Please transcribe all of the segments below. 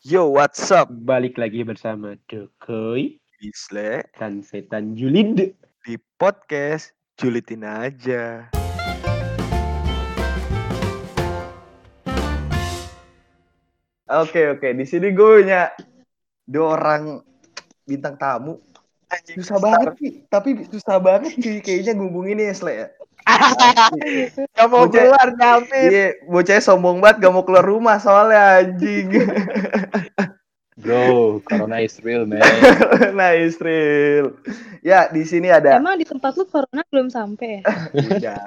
Yo, what's up? Balik lagi bersama Dokoy Bisle dan Setan Julid. di podcast Julitin aja. Oke oke, di sini gue punya dua orang bintang tamu. Susah banget sih, tapi susah banget sih kayaknya ngubungin ya Sle ya. Gak mau Bocah- keluar nyampe. Iya, bocahnya sombong banget gak mau keluar rumah soalnya anjing. Bro, Corona is real, man. nice real. Ya, di sini ada Emang di tempat lu corona belum sampai ya? Udah.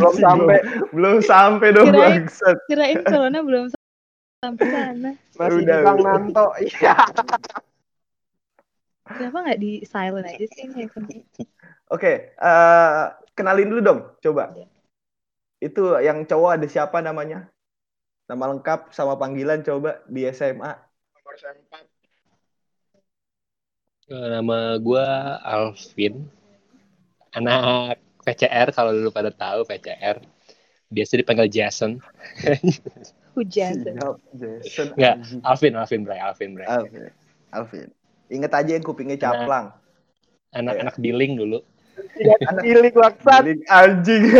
Belum sampai. belum sampai dong Kirain- bangsat. Kirain corona belum sampai sana. Masih Udah, di Bang. Nanto. Iya. Kenapa nggak di silent aja sih? Oke, eh, kenalin dulu dong, coba. Itu yang cowok ada siapa namanya? Nama lengkap sama panggilan coba di SMA. Eh, Nama gue Alvin, anak PCR kalau dulu pada tahu PCR. Biasa dipanggil Jason. Hujan. Siap, Jason. Enggak. Alvin, Alvin, Bray, Alvin, Bray. Alvin. Alvin. Ingat aja yang kupingnya caplang. Anak-anak billing dulu. Anak- bangsat. Billing anjing.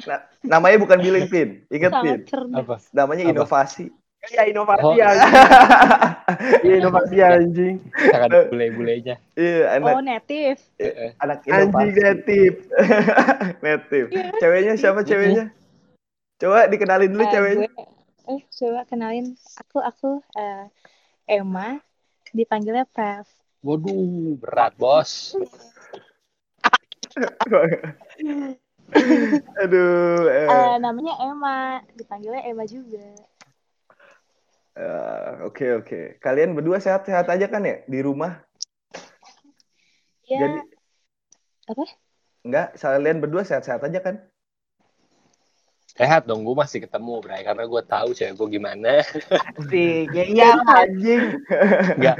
Nah, namanya bukan billing pin. Ingat pin. Apa? Namanya Apa? inovasi. Iya inovasi Oh. anjing. Iya inovasi anjing. Sangat bule-bulenya. Iya, anak Oh, native. Eh, anak Anjing inovasi. native. Native. Iya. Ceweknya siapa ceweknya? Coba dikenalin dulu Eh, ceweknya. gue, eh, coba kenalin. Aku, aku eh, Emma. Dipanggilnya Prev. Waduh, berat bos. Aduh. eh. Eh, namanya Emma. Dipanggilnya Emma juga. Eh, Oke oke. Kalian berdua sehat-sehat aja kan ya di rumah? Ya, Jadi apa? enggak, kalian berdua sehat-sehat aja kan? Sehat dong, gue masih ketemu, Bray. Karena gue tahu cewek gue gimana. Asik. Ya iya anjing. Enggak,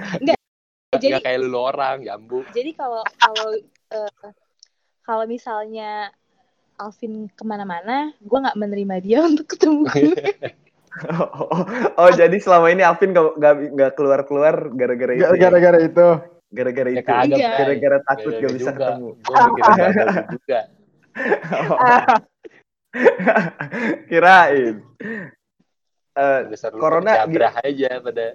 Jadi, enggak kayak lu orang, jambu. jadi kalau kalau eh, kalau misalnya Alvin ke mana-mana, gue nggak menerima dia untuk ketemu gue. Oh, oh, oh, jadi selama ini Alvin gak, gak, gak keluar-keluar gara-gara itu. ya? Gara-gara itu. Gara-gara Ya itu. kagak, Iya. Bray. Gara-gara takut Gara-gara gak bisa juga. ketemu. Gue mikir gak juga. Kirain. Eh, lu Corona aja pada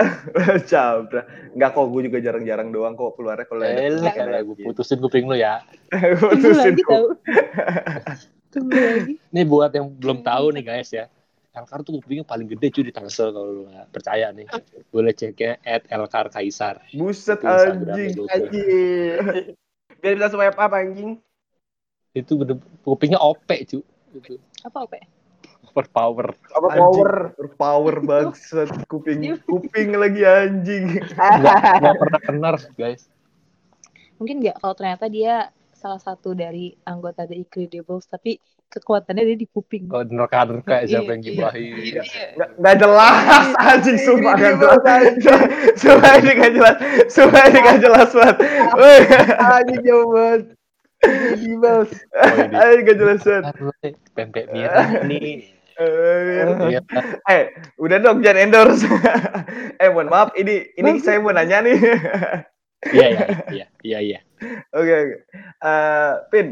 Cabra. Enggak kok, gue juga jarang-jarang doang kok keluarnya kalau ada Enggak, karena gue putusin kuping lu ya. Putusin lagi kok. tahu. Tunggu lagi. Nih buat yang belum tahu nih guys ya. Elkar tuh kupingnya paling gede cuy di Tangsel kalau lu nggak percaya nih. Boleh ceknya at Elkar Kaisar. Buset anjing. Anjing. Biar bisa swipe up anjing. Itu bener, kupingnya OP cuy. Apa apa? Overpower. Apa Anjing. power. Power banget kuping kuping lagi anjing. Nggak, nggak pernah kenar guys. Mungkin nggak kalau ternyata dia salah satu dari anggota The Incredibles, tapi kekuatannya dia di kuping. Kalau nerka-nerka Iya, siapa yang iya, gibahin. Iya. Nggak, nggak jelas anjing sumpah nggak jelas. Sumpah ini nggak jelas. Sumpah ini nggak jelas banget. Woi, Anjing jauh banget. Incredibles. Oh, ini. anjing nggak jelas banget. Eh, pempek mirip nih. Eh, Eh, udah dong jangan endorse. eh, mohon maaf, ini ini saya mau nanya nih. iya, iya, iya, iya, iya. Oke, oke. Eh, Pin,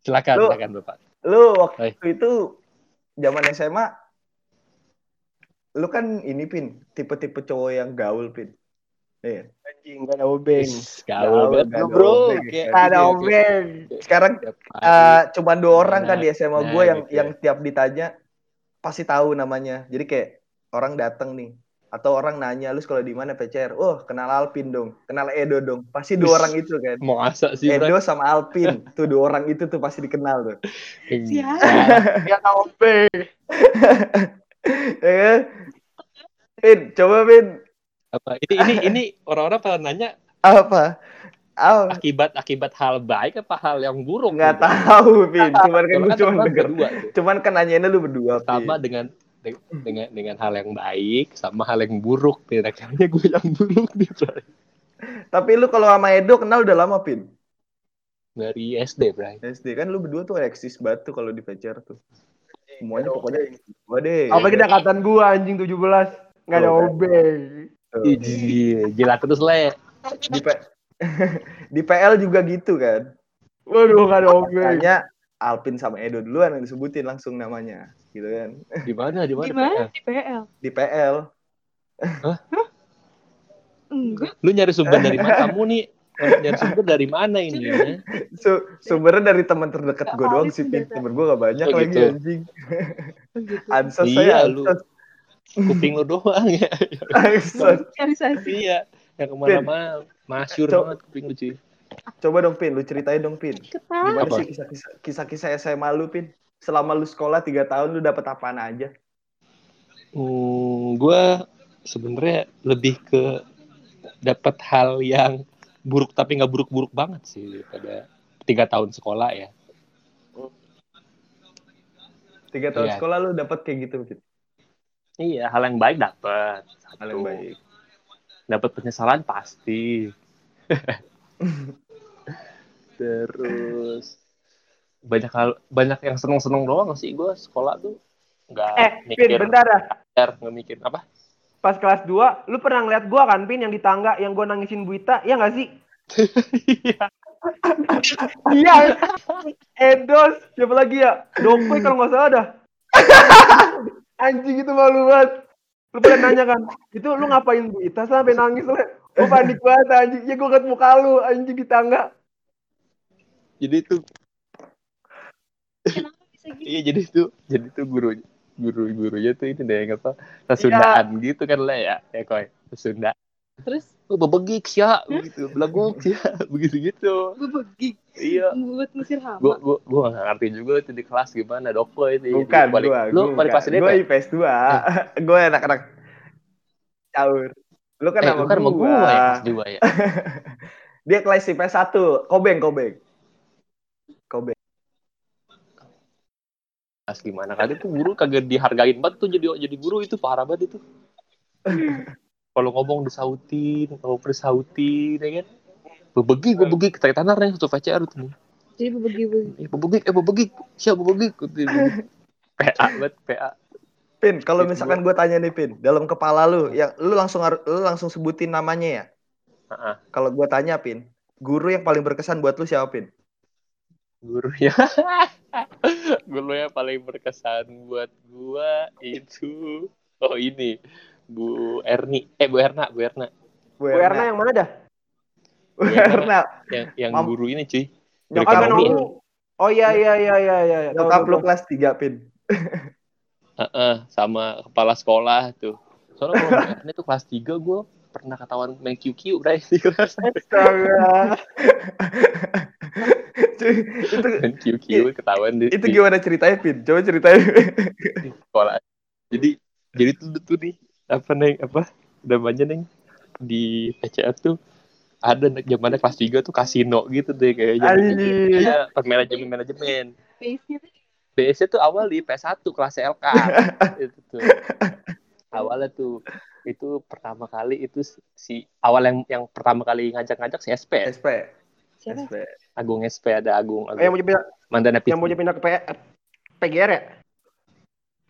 Silakan, Lu- silakan Bapak. lu waktu Hai. itu zaman SMA lu kan ini Pin, tipe-tipe cowok yang gaul, Pin. Iya. Anjing gak ada obeng. Gaul banget bro. Gak ada obeng. Sekarang hari. eh cuma dua orang kan Nah, di SMA nah, gue yang gitu. yang tiap ditanya pasti tahu namanya. Jadi kayak orang datang nih atau orang nanya lu sekolah di mana PCR? Oh, kenal Alpin dong, kenal Edo dong. Pasti dua orang itu kan. Mau asa sih, bro. Edo sama Alpin, tuh dua orang itu tuh pasti dikenal tuh. Siap. Gak ada obeng. ya kan? Pin, coba Pin. apa ini ini ini orang-orang pada nanya Apa? Apa? akibat akibat hal baik apa hal yang buruk Nggak gitu? tahu, Pin. Cuman kan gue kan cuma denger. berdua tuh. Cuman kan nanyainnya lu berdua, pertama Pin. dengan de- dengan dengan hal yang baik sama hal yang buruk nih gue yang buruk nih. Tapi lu kalau sama Edo kenal udah lama, Pin. dari SD Bray SD kan lu berdua tuh eksis banget tuh kalau di PCR tuh. Semuanya pokoknya gua deh. Apalagi dekatan gua anjing 17. Enggak ada kan. obeng. Iya, gila terus le. Di, di PL juga gitu kan. Waduh, enggak ada obeng. Makanya Alpin sama Edo duluan yang disebutin langsung namanya. Gitu kan. Di mana? Di mana? Di PL? Di PL. Enggak. Lu nyari sumber dari mana kamu nih? Nyari sumber dari mana ini? ya? Su- sumbernya dari teman terdekat gue doang sih, Pin. Temen gue gak banyak Oh, lagi gitu. anjing. Begitu. Ansos Iya, saya, lu. Kuping lu doang ya. Ansos. Iya. Yang ke mana-mana masyur Cok. banget kuping lu cuy. Coba dong, Pin. Lu ceritain dong, Pin. Ketawa. Gimana Apa? sih kisah-kisah, kisah-kisah SMA lu, Pin? Selama lu sekolah 3 tahun, lu dapet apaan aja? Hmm, gue sebenarnya lebih ke dapat hal yang buruk tapi nggak buruk-buruk banget sih daripada tiga tahun sekolah ya. Tiga tahun Iya. sekolah lu dapet kayak gitu, Pin. Iya, hal yang baik dapat. Hal yang baik. Dapat penyesalan pasti. Terus banyak hal banyak yang seneng-seneng doang sih gue sekolah tuh nggak Eh, Pin, mikir bentar dah. nggak mikir apa Pas kelas 2, lu pernah ngeliat gua kan, Pin, yang di tangga yang gua nangisin Buita, ya nggak sih? Iya. Edos, siapa lagi ya? Dokoy kalau nggak salah dah. Anjing itu malu banget. Lu pada nanya kan, itu lu ngapain Buita sampai nangis lu? Gue panik banget anjing. Ya gue ngeliat muka lu anjing di tangga. jadi itu Kenapa bisa gitu? iya jadi itu jadi itu guru guru gurunya tuh ini deh apa Sundaan gitu kan lah ya ya koi Sunda Terus oh bebegik ya begitu belaguk ya begitu gitu gue begik iya buat ngusir hama. gua gua gua nggak ngerti juga itu di kelas gimana doko itu Bukan, balik, gua. lu gua balik kelas ini Gue apa? IPS 2. gue anak-anak caur. Lu kan eh sama kan sama gua. gua ya kelas dua ya Dia kelas IPS 1. Kobeng, kobeng. Kobeng. kelas gimana kali tuh guru kagak dihargain banget tuh jadi jadi guru itu parah banget itu kalau ngomong disautin kalau disautin ya kan bebegik bebegik kita tanah nih satu VCR tuh Jadi begi begi. eh bebegik eh bebegik siapa bebegik PA banget PA Pin, kalau Itu misalkan gue tanya nih, Pin, dalam kepala lu, yang lu langsung harus lu langsung sebutin namanya ya. Heeh. Kalau gue tanya, Pin, guru yang paling berkesan buat lu siapa, Pin? guru ya guru yang paling berkesan buat gua itu oh ini Bu Erni eh Bu Erna Bu Erna Bu Bu Erna yang mana dah? Bu Erna. yang yang Mam- guru ini cuy Nyokap Kagak Ekonomi. nemu. Oh iya iya iya iya iya. Nyokap tahu, lu kelas 3, Pin. Heeh, sama kepala sekolah tuh soalnya kalau Bu Erni tuh kelas 3 gua pernah ketahuan main QQ bray di kelas Astaga. Cuy, itu main QQ ketahuan di, itu gimana ceritanya, Pin? Coba ceritain. sekolah jadi jadi tuh tuh nih apa neng apa namanya neng di PCR tuh ada zamannya kelas 3 tuh kasino gitu deh kayaknya. Iya, manajemen manajemen Base-nya tuh awal di P1 kelas LK itu tuh awalnya tuh itu pertama kali itu si awal yang yang pertama kali ngajak-ngajak si SP SP. siapa? SP. Agung SP ada Agung, Oh, yang mau Agung. pindah, mantan yang mau pindah ke P PGR ya?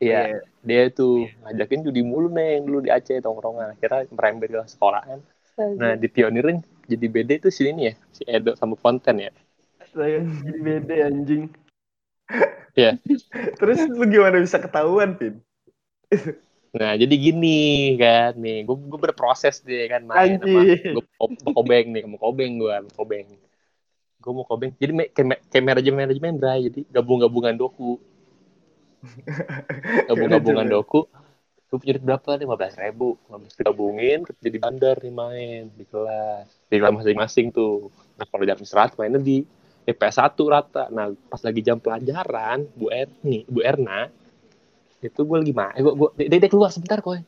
Iya dia tuh ngajakin judi mulu neng dulu di Aceh tongkrongan akhirnya merembet ke sekolahan nah di pionirin jadi BD tuh si ini ya si Edo sama Fonten ya Astaga, jadi beda anjing. Terus lu gimana bisa ketahuan, Pin? Nah, jadi gini kan nih, gue gue berproses deh kan main sama Anjing. gue mau kobeng nih, mau kobeng gue, mau kobeng. Gue mau kobeng. Jadi kayak kayak manajemen manajemen Bray, jadi gabung-gabungan doku. Gabung-gabungan doku. Gue punya duit berapa? Lima belas ribu. Gabungin, terus jadi bandar nih main di kelas. Di kelas masing-masing tuh. Nah, kalau jam istirahat mainnya di PS 1 rata. Nah, pas lagi jam pelajaran, Bu Erni, Bu Erna, itu gue lagi main. Gue, gue, dia, dia keluar sebentar, koy.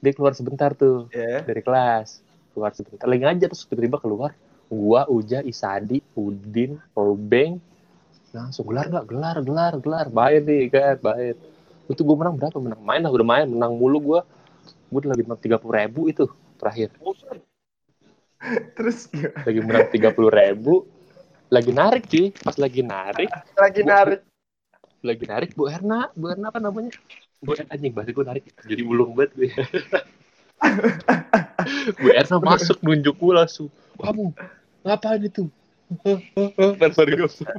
Dia keluar sebentar tuh Ya. dari kelas. Keluar sebentar. Lagi ngajar, terus tiba-tiba keluar. Gua, Uja, Isadi, Udin, Obeng. Langsung gelar nggak? Gelar, gelar, gelar. Baik nih, kan, baik. Itu gue menang berapa? Menang main lah, udah main. Menang mulu gue. Gue lagi menang tiga puluh ribu itu terakhir. Terus gimana? Lagi menang tiga puluh ribu. Lagi narik cuy. Pas lagi narik, Lagi narik. lagi narik Bu Erna Bu Erna apa namanya Bu Erna anjing bahasa gue narik jadi ulung banget gue Bu Erna masuk nunjuk gue langsung kamu ngapain itu Langsung gegap semua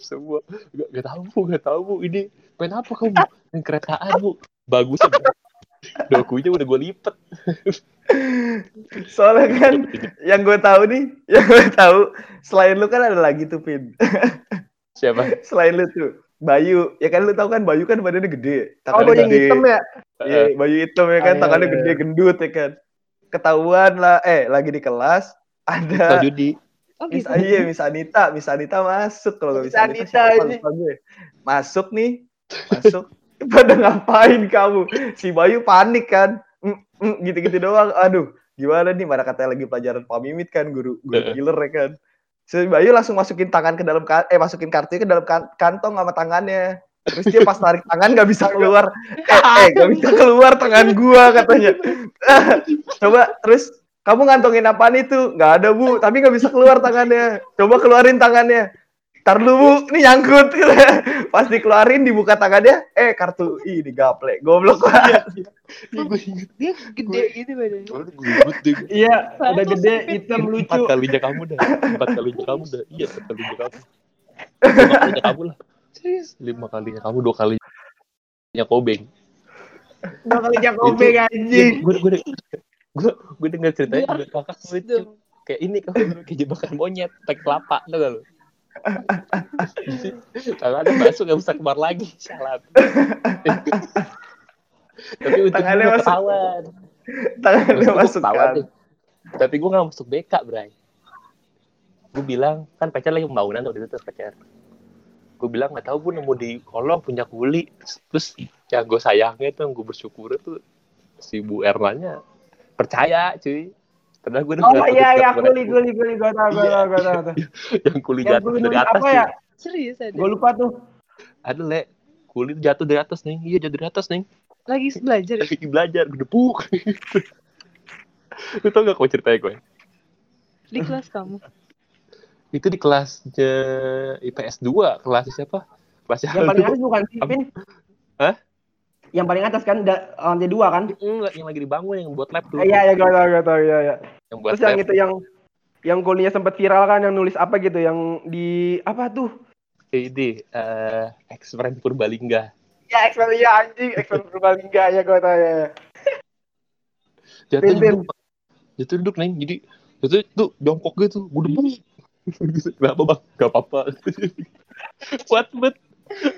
semua Gak, gak tahu bu Gak tahu bu Ini main apa kamu Main keretaan bu Bagus ya Dokunya udah gue lipet Soalnya kan yang gue tahu nih, yang gue tahu selain lu kan ada lagi tuh Pin. Siapa Selain lu tuh Bayu, ya kan lu tahu kan Bayu kan badannya gede, Oh, tangannya gue yang gede. hitam ya? Iya, Bayu hitam ya kan, Ah, iya, tangannya iya, gede, iya. gendut ya kan. Ketahuan lah, eh lagi di kelas Ada judi Oh Miss, gitu. iya, Miss Anita, Miss Anita masuk kalau nggak Miss Miss Anita, Anita gue. Masuk nih, masuk. Pada ngapain kamu? Si Bayu panik kan, Mm, mm, gitu-gitu doang. Aduh, gimana nih? Mana katanya lagi pelajaran pamimit kan, guru guru Heeh. killer ya kan. Si Bayu langsung masukin tangan ke dalam eh masukin kartunya ke dalam kan- kantong sama tangannya. Terus dia pas tarik tangan nggak bisa keluar. Eh, eh nggak bisa keluar tangan gua katanya. Coba terus kamu ngantongin apaan itu? Nggak ada bu, tapi nggak bisa keluar tangannya. Coba keluarin tangannya. Ntar dulu bu, ini nyangkut. Pas dikeluarin dibuka tangannya, eh kartu ih digaplek. Goblok banget. Iya gue inget Dia gede gitu badannya. Iya, udah gede, hitam, lucu. Empat kalinya kamu dah Empat kalinya kamu dah Iya empat kalinya kamu Lima kalinya kamu lah Serius Lima kalinya kamu Dua kalinya kobeng Udah kali Jakobe anjing. Gue gue gue gue denger ceritanya juga kakak gue kayak ini dulu kayak jebakan monyet pakai kelapa tau gak lu? Kalau ada masuk gak bisa keluar lagi salah. Tapi untuk Tangannya gue masuk. ketahuan. Tangannya masuk ketahuan tapi gue gak masuk BK Bray. Gue bilang kan pacar lagi pembangunan waktu itu tuh pacar. Gue bilang nggak tahu bu nemu di kolong punya kuli. Terus yang gue sayangnya tuh yang gue bersyukur tuh si Bu Ernanya percaya cuy padahal gue Oh iya iya guli guli guli gua tahu gua tahu gua tahu. yang kuli Yang jatuh guli dari atas apa ya? Serius ada. Gua lupa tuh. ada le kulit jatuh dari atas nih iya jatuh dari atas nih Lagi belajar. ya? lagi belajar gedepuk lu tau gak kau ceritanya gue Di kelas kamu. itu di kelasnya IPS 2 kelas siapa kelas Yang paling atas bukan sih, Pin? Hah? Yang paling atas kan da- lantai dua kan? Enggak, yang lagi dibangun yang buat lab tuh Iya iya gua tahu gua tahu iya iya. yang buat Terus yang itu yang yang kulinya sempat viral kan yang nulis apa gitu yang di apa tuh? ini eh eksperimen Purbalingga Ya eksperimen ya anjing, eksperimen Purbalingga ya gua tahu ya. ya. jatuh duduk jatuh duduk neng jadi jatuh tuh jongkok gitu gue debuk kenapa bang gak apa-apa kuat banget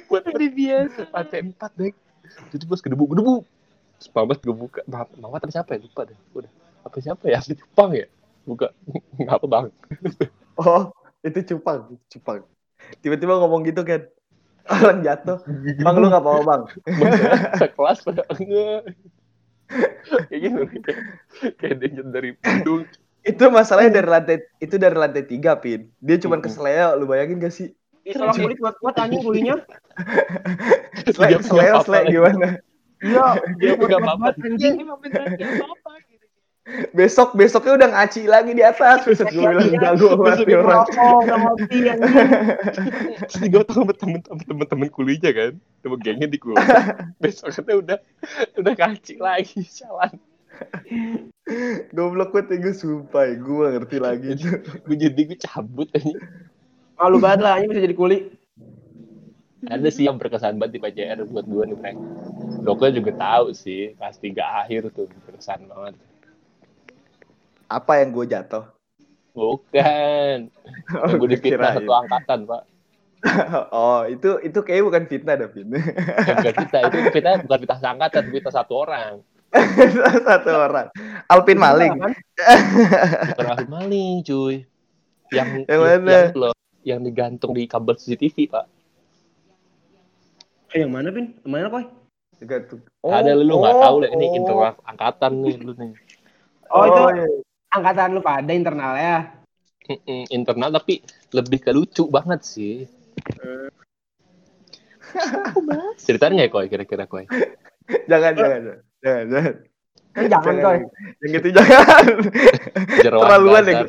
kuat Udah biasa. lantai empat deh jadi pas gedebuk gedebuk mamat gue buka mamat apa siapa ya lupa deh udah apa siapa ya si cupang ya buka nggak apa bang Oh, itu cupang, cupang. Tiba-tiba ngomong gitu kan. Orang jatuh. Bang lu nggak apa-apa bang. sekelas pada enggak kayak gitu kayak, kayak dia dari pundung Itu masalahnya dari lantai itu dari lantai tiga pin. Dia cuman Mm-mm. keseleo, lu bayangin gak sih? Ih, kalau kulit kuat kuat anjing kulinya. Seleo, seleo, seleo gimana? Iya, dia banget, Ya anjing. gitu. Besok besoknya udah ngaci lagi di atas. Besok gue bilang jago banget nih orang. Udah terus gue tau sama temen-temen temen-temen kuliahnya kan sama gengnya di gue besoknya udah udah kaci lagi jalan Goblok gue gue sumpah, gue ngerti lagi. gue jadi gue cabut aja Malu banget lah anjing bisa jadi kuli. ada sih yang berkesan banget di PJR buat gue nih Frank Dokter juga tahu sih kelas tiga akhir tuh berkesan banget Apa yang gue jatuh? bukan yang gue difitnah kirain. satu angkatan pak Oh, itu itu kayaknya bukan fitnah dah, Pin. yang bukan kita itu kita bukan kita angkatan kita satu orang Satu orang. Alpin Maling. Kan? bukan Alvin maling cuy yang Yang mana? yang, loh, yang digantung di kabel CCTV pak Eh, yang mana, Pin? Yang mana, Koy? Gantung. ada lu nggak oh, tahu lah ini oh. internal angkatan nih lu nih Oh, itu iya. angkatan lu pada internal ya. Internal tapi lebih ke lucu banget sih ceritain nggak ya koi kira-kira koi Jangan, jangan, jangan, jangan. Kan jangan coy. Yang gitu jangan. Jeroan Terlaluan ya.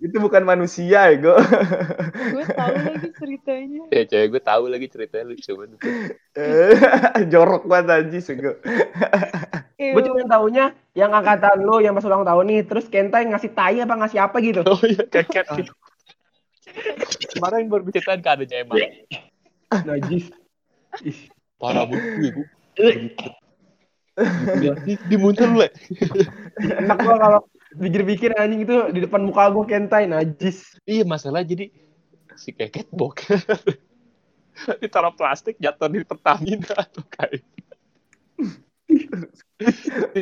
Itu bukan manusia ya, Go. Gue tahu lagi ceritanya. Ya cewek gue tahu lagi ceritanya lucu banget. Jorok banget anjing sih, Go. Gue cuma taunya yang angkatan lo yang pas ulang tahun nih, terus Kentai ngasih tai apa ngasih apa gitu. Oh iya, keket. Kemarin baru diceritain ke adanya emang. Najis. Parah banget gue. Di, di, di muntah lu, Le. Enak gua kalau pikir-pikir anjing itu di depan muka gue Kentai najis. Iya, masalah jadi si keket boker. Ditaruh plastik jatuh di Pertamina tuh kayak.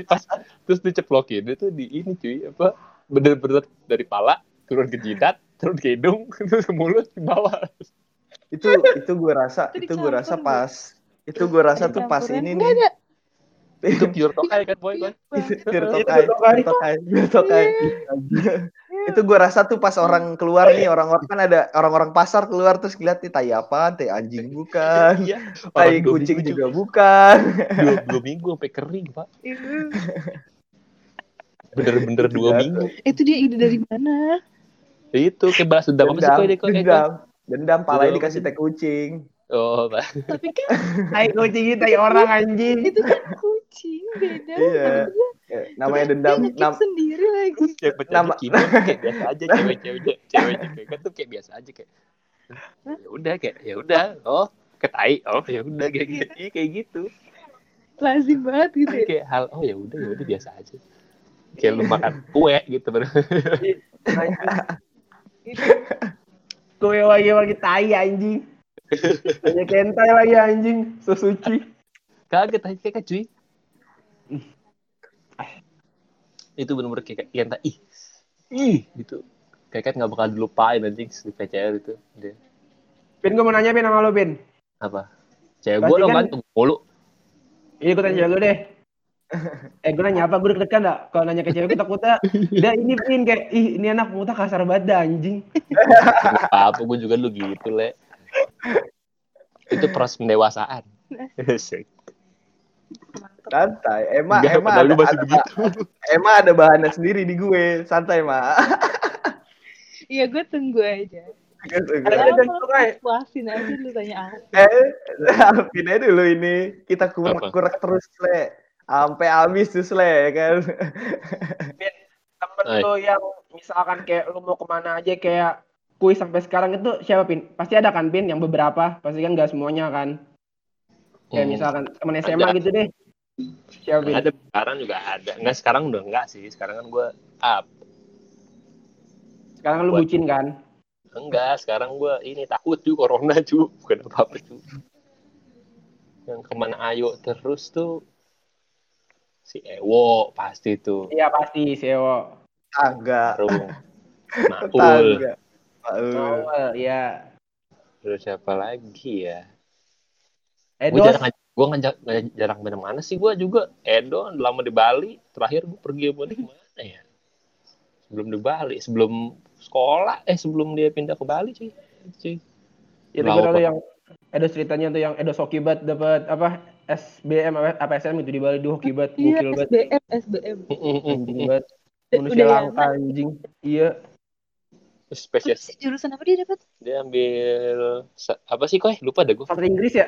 Pas terus diceplokin itu di ini cuy apa bener-bener dari pala turun ke jidat turun ke hidung terus ke mulut ke bawah Itu itu gue rasa, Itu itu gue rasa pas itu gue rasa tuh pas ini nih. Itu pure tokai kan boy Itu tokai, tokai. bir tokai, itu gue rasa tuh pas orang keluar nih orang-orang kan ada orang-orang pasar keluar terus lihat nih tai apa tai anjing bukan. Iya. Tai kucing juga bukan. Dua, dua minggu sampai kering pak. Itu. bener-bener dua Iya. minggu. Itu dia ide dari mana? itu kayak balas dendam apa sih kok dendam. dendam Dendam. dikasih teh kucing. Oh pak. Tapi kan Tai kucing itu tai orang anjing. itu kan kucing beda. Iya. Dia, Ya, namanya dia dendam ngekip nam, sendiri lagi. kayak Nama- kayak biasa aja cewek-cewek cewek cewek tuh kayak biasa aja kayak ya udah kayak ya udah oh ketai oh ya udah kayak gitu Iya, kayak gitu Lazim banget gitu ya. kayak hal oh ya udah ya udah biasa aja kayak lu makan kue gitu bener Gue lagi lagi tai anjing. Hanya Kentai lagi anjing, sesuci. kaget aja kayak cuy itu bener-bener kayak yang tak ih ih gitu kayak nggak bakal dilupain anjing si PCR itu dia Pin gue mau nanya Pin sama lo Pin. apa cewek gue dong kan- kan mulu Iya gue tanya lu deh. Eh gue nanya apa? Gue deg-degan gak? Kalau nanya ke cewek gue takutnya Udah ini Pin kayak Ih ini anak muta kasar banget dah anjing apa apa gue juga lu gitu le itu proses pendewasaan. santai. Emang Enggak, emang padahal ada, masih ada- begitu. Emang ada bahannya sendiri di gue. Santai mah Iya gue tunggu aja. Ada puasin lu tanya aku. eh Alvin aja dulu ini. Kita kurek-kurek terus le. Sampai habis terus le ya kan? Temen lo yang misalkan kayak lu mau ke mana aja kayak kuis sampai sekarang itu siapa Pin? Pasti ada kan Pin yang beberapa? Pasti kan gak semuanya kan? Kayak Hmm. misalkan temen SMA Ada. gitu deh Siapa Pin? ada sekarang juga ada. Nggak sekarang udah enggak sih. Sekarang kan gue up. Sekarang lu Buat- bucin kan? Enggak sekarang gue ini takut cu corona cu bukan apa apa cu yang ke mana ayo terus tuh si Ewo pasti tuh. Iya pasti Sewo agak Arung Maul agak Maul. Ya terus siapa lagi ya? Eh gue jarang gue ngajak jarang main mana sih gue juga? Edo lama di Bali. Terakhir gue pergi sama dia ke mana ya? Sebelum di Bali sebelum sekolah. Eh sebelum dia pindah ke Bali sih cuy. Itu Lawa, gue yang ada ceritanya tuh yang Edo Sokibat dapat apa SBM apa, apa SM itu di Bali. Di Hokibat Iya gokil banget. SBM SBM. anjing banget. Manusia ya, langka anjing. Iya. Spesies. Jurusan apa dia dapat? dia ambil apa sih koi lupa deh gue sastra Inggris ya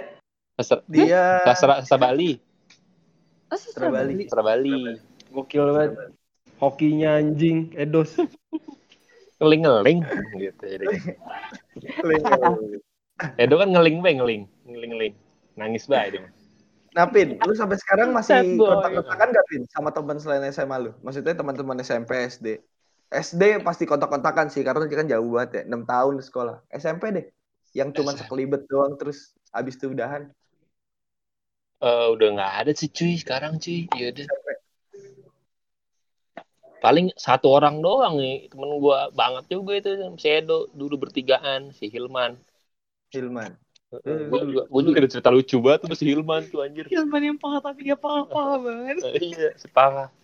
sastra dia sastra, sastra Bali Oh, sastra Bali. Bali. sastra Bali gokil banget hokinya anjing Edos ngeling ngeling gitu jadi Edo kan ngeling bae ngeling ngeling ngeling nangis bae dia Napin, lu sampai sekarang masih kontak-kontakan gak, Pin? Sama teman selain SMA lu? Maksudnya teman-teman SMP, SD? SD pasti kontak-kontakan sih, karena dia kan jauh banget ya. 6 tahun di sekolah. SMP deh. Yang cuman SMP. sekelibet doang, terus abis itu udahan. Eh, udah nggak ada sih cuy sekarang cuy. Ya udah. Paling satu orang doang nih temen gua banget juga itu si Edo dulu bertigaan si Hilman. Hilman. gue juga gue juga. ada cerita lucu banget tuh si Hilman tuh anjir. Hilman yang paha tapi gak paha-paha banget. Eh, iya separah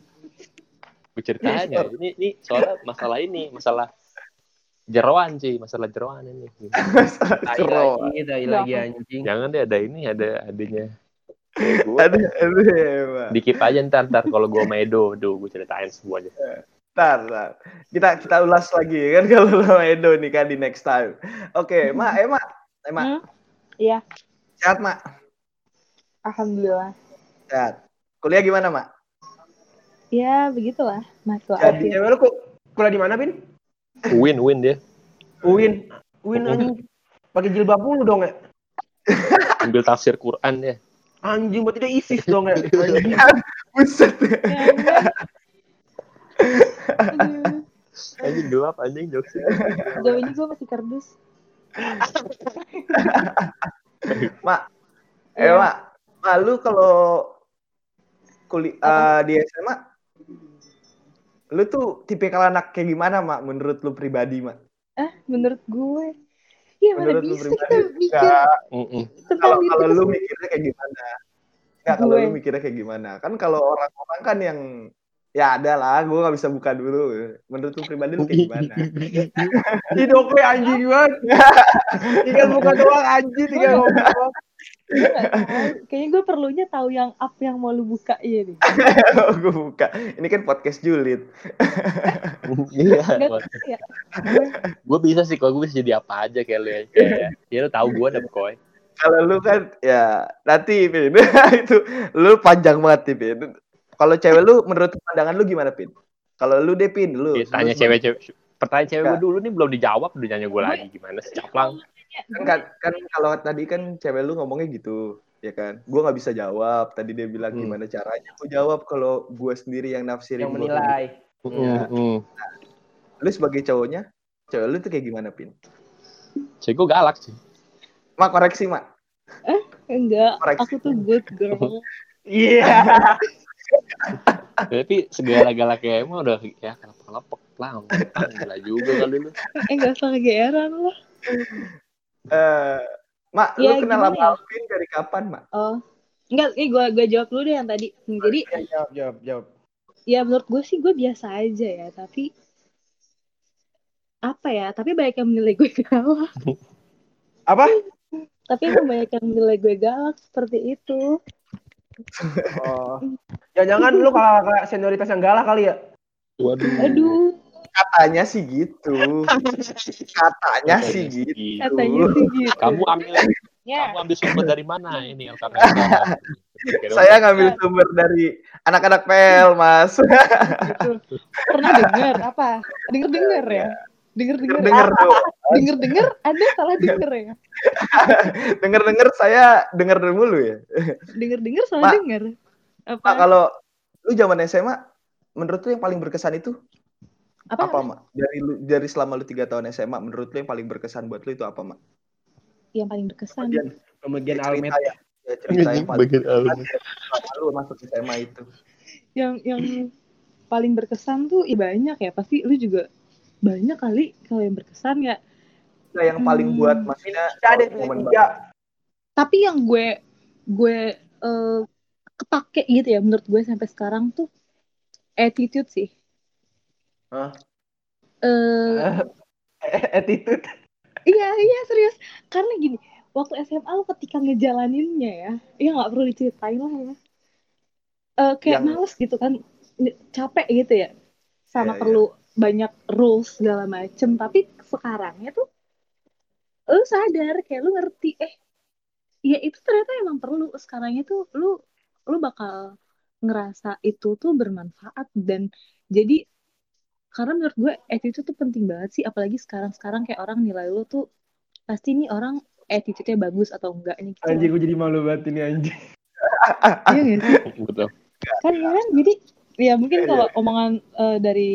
gue ceritain ya ini ini soalnya masalah ini masalah jeroan sih masalah jeroan ini. Tai Kero. lagi lagi anjing. Jangan deh ada ini ada adanya Gue Aduh, aduh, ya, aja ntar ntar kalau gue sama Edo, duh gue ceritain semuanya. Ntar, ntar. Kita kita ulas lagi kan kalau lo sama Edo nih kan di next time. Oke, Mak, eh Mak, eh Mak, Hmm? Iya, sehat Mak, alhamdulillah. sehat. Kuliah gimana Mak? Ya begitulah, masuk Jadi. Cewek lu ku- kuliah di mana, Pin? Win win dia, UIN. UIN anjing. Pakai jilbab mulu dong ya. ambil tafsir Quran ya. Anjing berarti dia ISIS dong ya. Anjing. Buset. Aduh, Anjing gelap anjing jokes. Jauh ini gue masih kardus. Mak, eh Iya. Mak, Mak, lu kalau kuliah di SMA, lu tuh tipikal anak kayak gimana Mak? Menurut lu pribadi Mak? Ah, menurut gue. Ya mana Menurut lu bisa pribadi? kita mikir kalau diri kalau kita lu mikirnya kayak gimana? Enggak, kalau lu mikirnya kayak gimana? Kan kalau orang-orang kan yang ya ada lah, gue gak bisa buka dulu. Menurut lu pribadi lu kayak gimana? Di dokoy anjing banget. Tinggal buka doang anjing tinggal ngomong doang. Gue tahu. Kayaknya gue perlunya tahu yang apa yang mau lu buka iya nih. gue buka. Ini kan podcast julid. Iya. Ya. Gue bisa sih kalau gue bisa jadi apa aja kayak lu ya. Kayak, ya lu tahu gue ada koi. Kalau lu kan ya nanti Pin. itu lu panjang banget nih Pin. Kalau cewek lu menurut pandangan lu gimana Pin? Kalau lu deh Pin, lu. Ya, tanya cewek-cewek. Pertanyaan cewek gue dulu nih belum dijawab, udah nanya gue lagi gimana sih caplang. Kan, kan, kan kalau tadi kan cewek lu ngomongnya gitu ya kan gue nggak bisa jawab tadi dia bilang Hmm. gimana caranya aku jawab kalau gue sendiri yang nafsirin Yang gua menilai. Iya. Mm-mm. sendiri. lu sebagai cowoknya cewek lu tuh kayak gimana pin Cewek gue galak sih. mak koreksi mak enggak, Koreksi. aku tuh good girl. Iya. Tapi segala galaknya emang udah ya kenapa lepek lah. Gila juga kali lu. Eh enggak usah kegeeran lah. Eh mak Ya, lu kenal sama ya? Alvin dari kapan mak Oh. Enggak, ini gue gue jawab dulu deh yang tadi. Jadi Ya, jawab, jawab, jawab. ya menurut gue sih gue biasa aja ya, tapi apa ya? Tapi banyak yang menilai gue galak. Apa? Tapi emang banyak yang menilai gue galak seperti itu. Oh. Jangan-jangan lu kalau kayak senioritas yang galak kali ya? Waduh. Aduh, katanya sih gitu katanya sih gitu katanya sih gitu. Kamu ambil Ya, kamu ambil sumber dari mana ini LKP? saya ngambil sumber dari anak-anak PL mas gitu. Pernah dengar apa? Dengar-dengar ya? Dengar-dengar. denger dong Dengar-dengar ada salah denger ya? denger-denger saya denger mulu ya Dengar-dengar salah Mak. denger. Apa? Kalau lu zaman SMA, menurut lu yang paling berkesan itu apa? apa, Mak? Dari lu, dari selama lu tiga tahun SMA, menurut lu yang paling berkesan buat lu itu apa, Mak? Yang paling berkesan. Bagian, cerita almet. ya, ya cerita yang paling Bagian selama lu masuk SMA itu. Yang yang paling berkesan tuh ya banyak ya. Pasti lu juga banyak kali kalau yang berkesan ya. Nah, yang paling Hmm. buat maksudnya Ada momen tiga. Tapi yang gue gue eh, kepake gitu ya menurut gue sampai sekarang tuh attitude sih. Hah? Eh Attitude. Iya, iya serius. Karena gini, waktu SMA lu ketika ngejalaninnya ya, ya nggak perlu diceritain lah ya. Eh kayak Yang- males gitu kan, capek gitu ya. Sama Iya, perlu banyak rules segala macem. Tapi sekarangnya tuh, lu sadar kayak lu ngerti, eh, ya itu ternyata emang perlu. Sekarangnya tuh lu, lu bakal ngerasa itu tuh bermanfaat dan jadi karena menurut gue attitude tuh penting banget sih apalagi sekarang-sekarang kayak orang nilai lu tuh pasti nih orang attitude-nya bagus atau enggak nih gitu. Anjing gue jadi malu banget ini anjing. Iya sih? Betul. Kan ya kan jadi ya mungkin Iya, kalau omongan eh, dari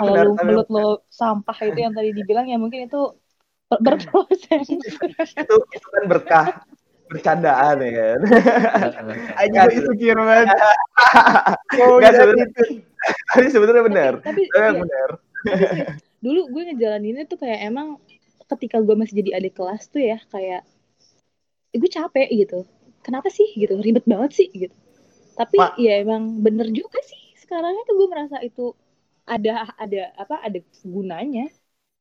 kalau lu mulut lo sampah itu yang tadi dibilang ya mungkin itu ber- berproses. itu, itu kan berkah bercandaan ya kan. Anjing Nggak, gue insecure banget. Oh, iya, attitude. Tapi sebenarnya benar. Tapi Tapi iya, benar. dulu gue ngejalaninnya tuh kayak emang ketika gue masih jadi adik kelas tuh ya kayak eh, gue capek gitu kenapa sih gitu ribet banget sih gitu tapi Mak. ya emang bener juga sih sekarangnya tuh gue merasa itu ada ada apa ada gunanya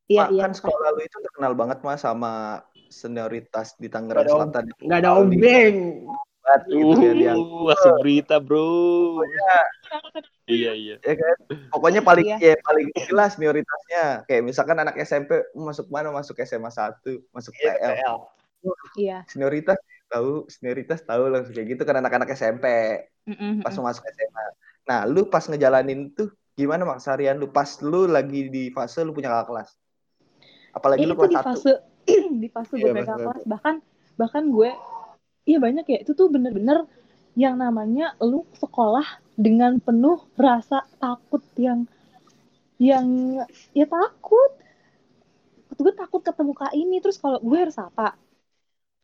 Iya iya kan sekolah lu itu terkenal banget mas sama senioritas di Tangerang Selatan. Nggak ada obeng. Banget gitu kan yang Uh, masuk berita, bro. Iya, iya. ya kan? Pokoknya paling Iya. ya paling jelas senioritasnya kayak misalkan anak SMP masuk mana? Masuk SMA 1 masuk PL Iya. senioritas tahu senioritas tahu langsung kayak gitu kan anak-anak SMP Mm-mm, pas masuk SMA nah lu pas ngejalanin tuh gimana mak seharian lu pas lu lagi di fase lu punya kakak kelas? Apalagi Eh, lu di kelas satu. fase di fase gue Iya, fase kelas. Bahkan bahkan gue iya banyak ya. Itu tuh bener-bener yang namanya lu sekolah dengan penuh rasa takut yang yang ya takut. Gue takut ketemu kak ini terus kalau gue harus sapa.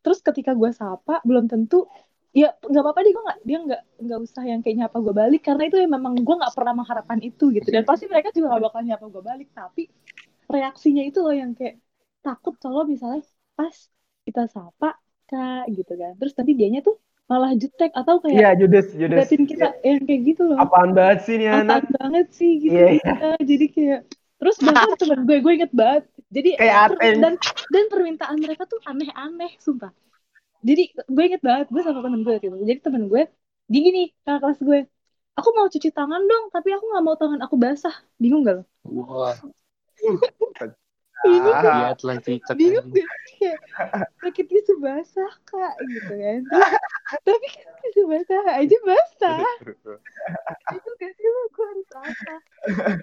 Terus ketika gue sapa belum tentu ya nggak apa-apa gue nggak dia nggak nggak usah yang kayak nyapa gue balik karena itu ya memang gue nggak pernah mengharapkan itu gitu. Dan pasti mereka juga nggak bakal nyapa gue balik tapi reaksinya itu loh yang kayak takut kalau misalnya pas kita sapa kak gitu kan. Terus nanti dianya tuh malah jutek atau kayak Iya, Judes, Judes. kita yang kayak gitu loh. Apaan banget sih nih anak? apaan banget sih gitu Iya, Eh, jadi kayak terus bahkan temen gue gue inget banget. Jadi Kayak dan dan permintaan mereka tuh aneh-aneh sumpah. Jadi gue inget banget gue sama temen gue gitu. Jadi temen gue di gini kakak kelas gue aku mau cuci tangan dong tapi aku nggak mau tangan aku basah. Bingung gak lo? Wah, bingung gak? Ah, lihat lah cicak. bingung gak sih kayak sakit tisu basah kak gitu kan. Tapi kan tisu basah aja basah. Itu gak sih lo gue harus apa?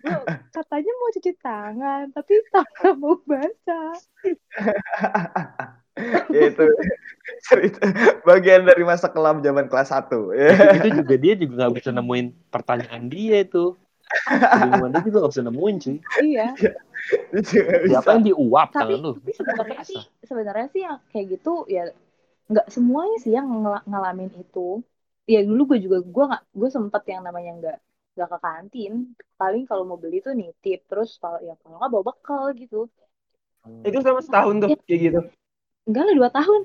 Lo katanya mau cuci tangan tapi tangan mau basah. Ya itu cerita bagian dari masa kelam zaman kelas 1 ya. Itu juga dia juga nggak bisa nemuin pertanyaan dia itu. Bingungan dia juga nggak bisa nemuin cuy. iya. Siapa yang diuap tapi tangan lu? tapi sebenarnya sih sebenarnya sih yang kayak gitu ya nggak semuanya sih yang ngel- ngalamin itu ya dulu gue juga gue nggak gue sempet yang namanya nggak nggak ke kantin paling kalau mau beli tuh nitip terus kalau ya kalau nggak bawa bekal gitu Itu sama setahun tuh, kayak gitu. enggak lah dua tahun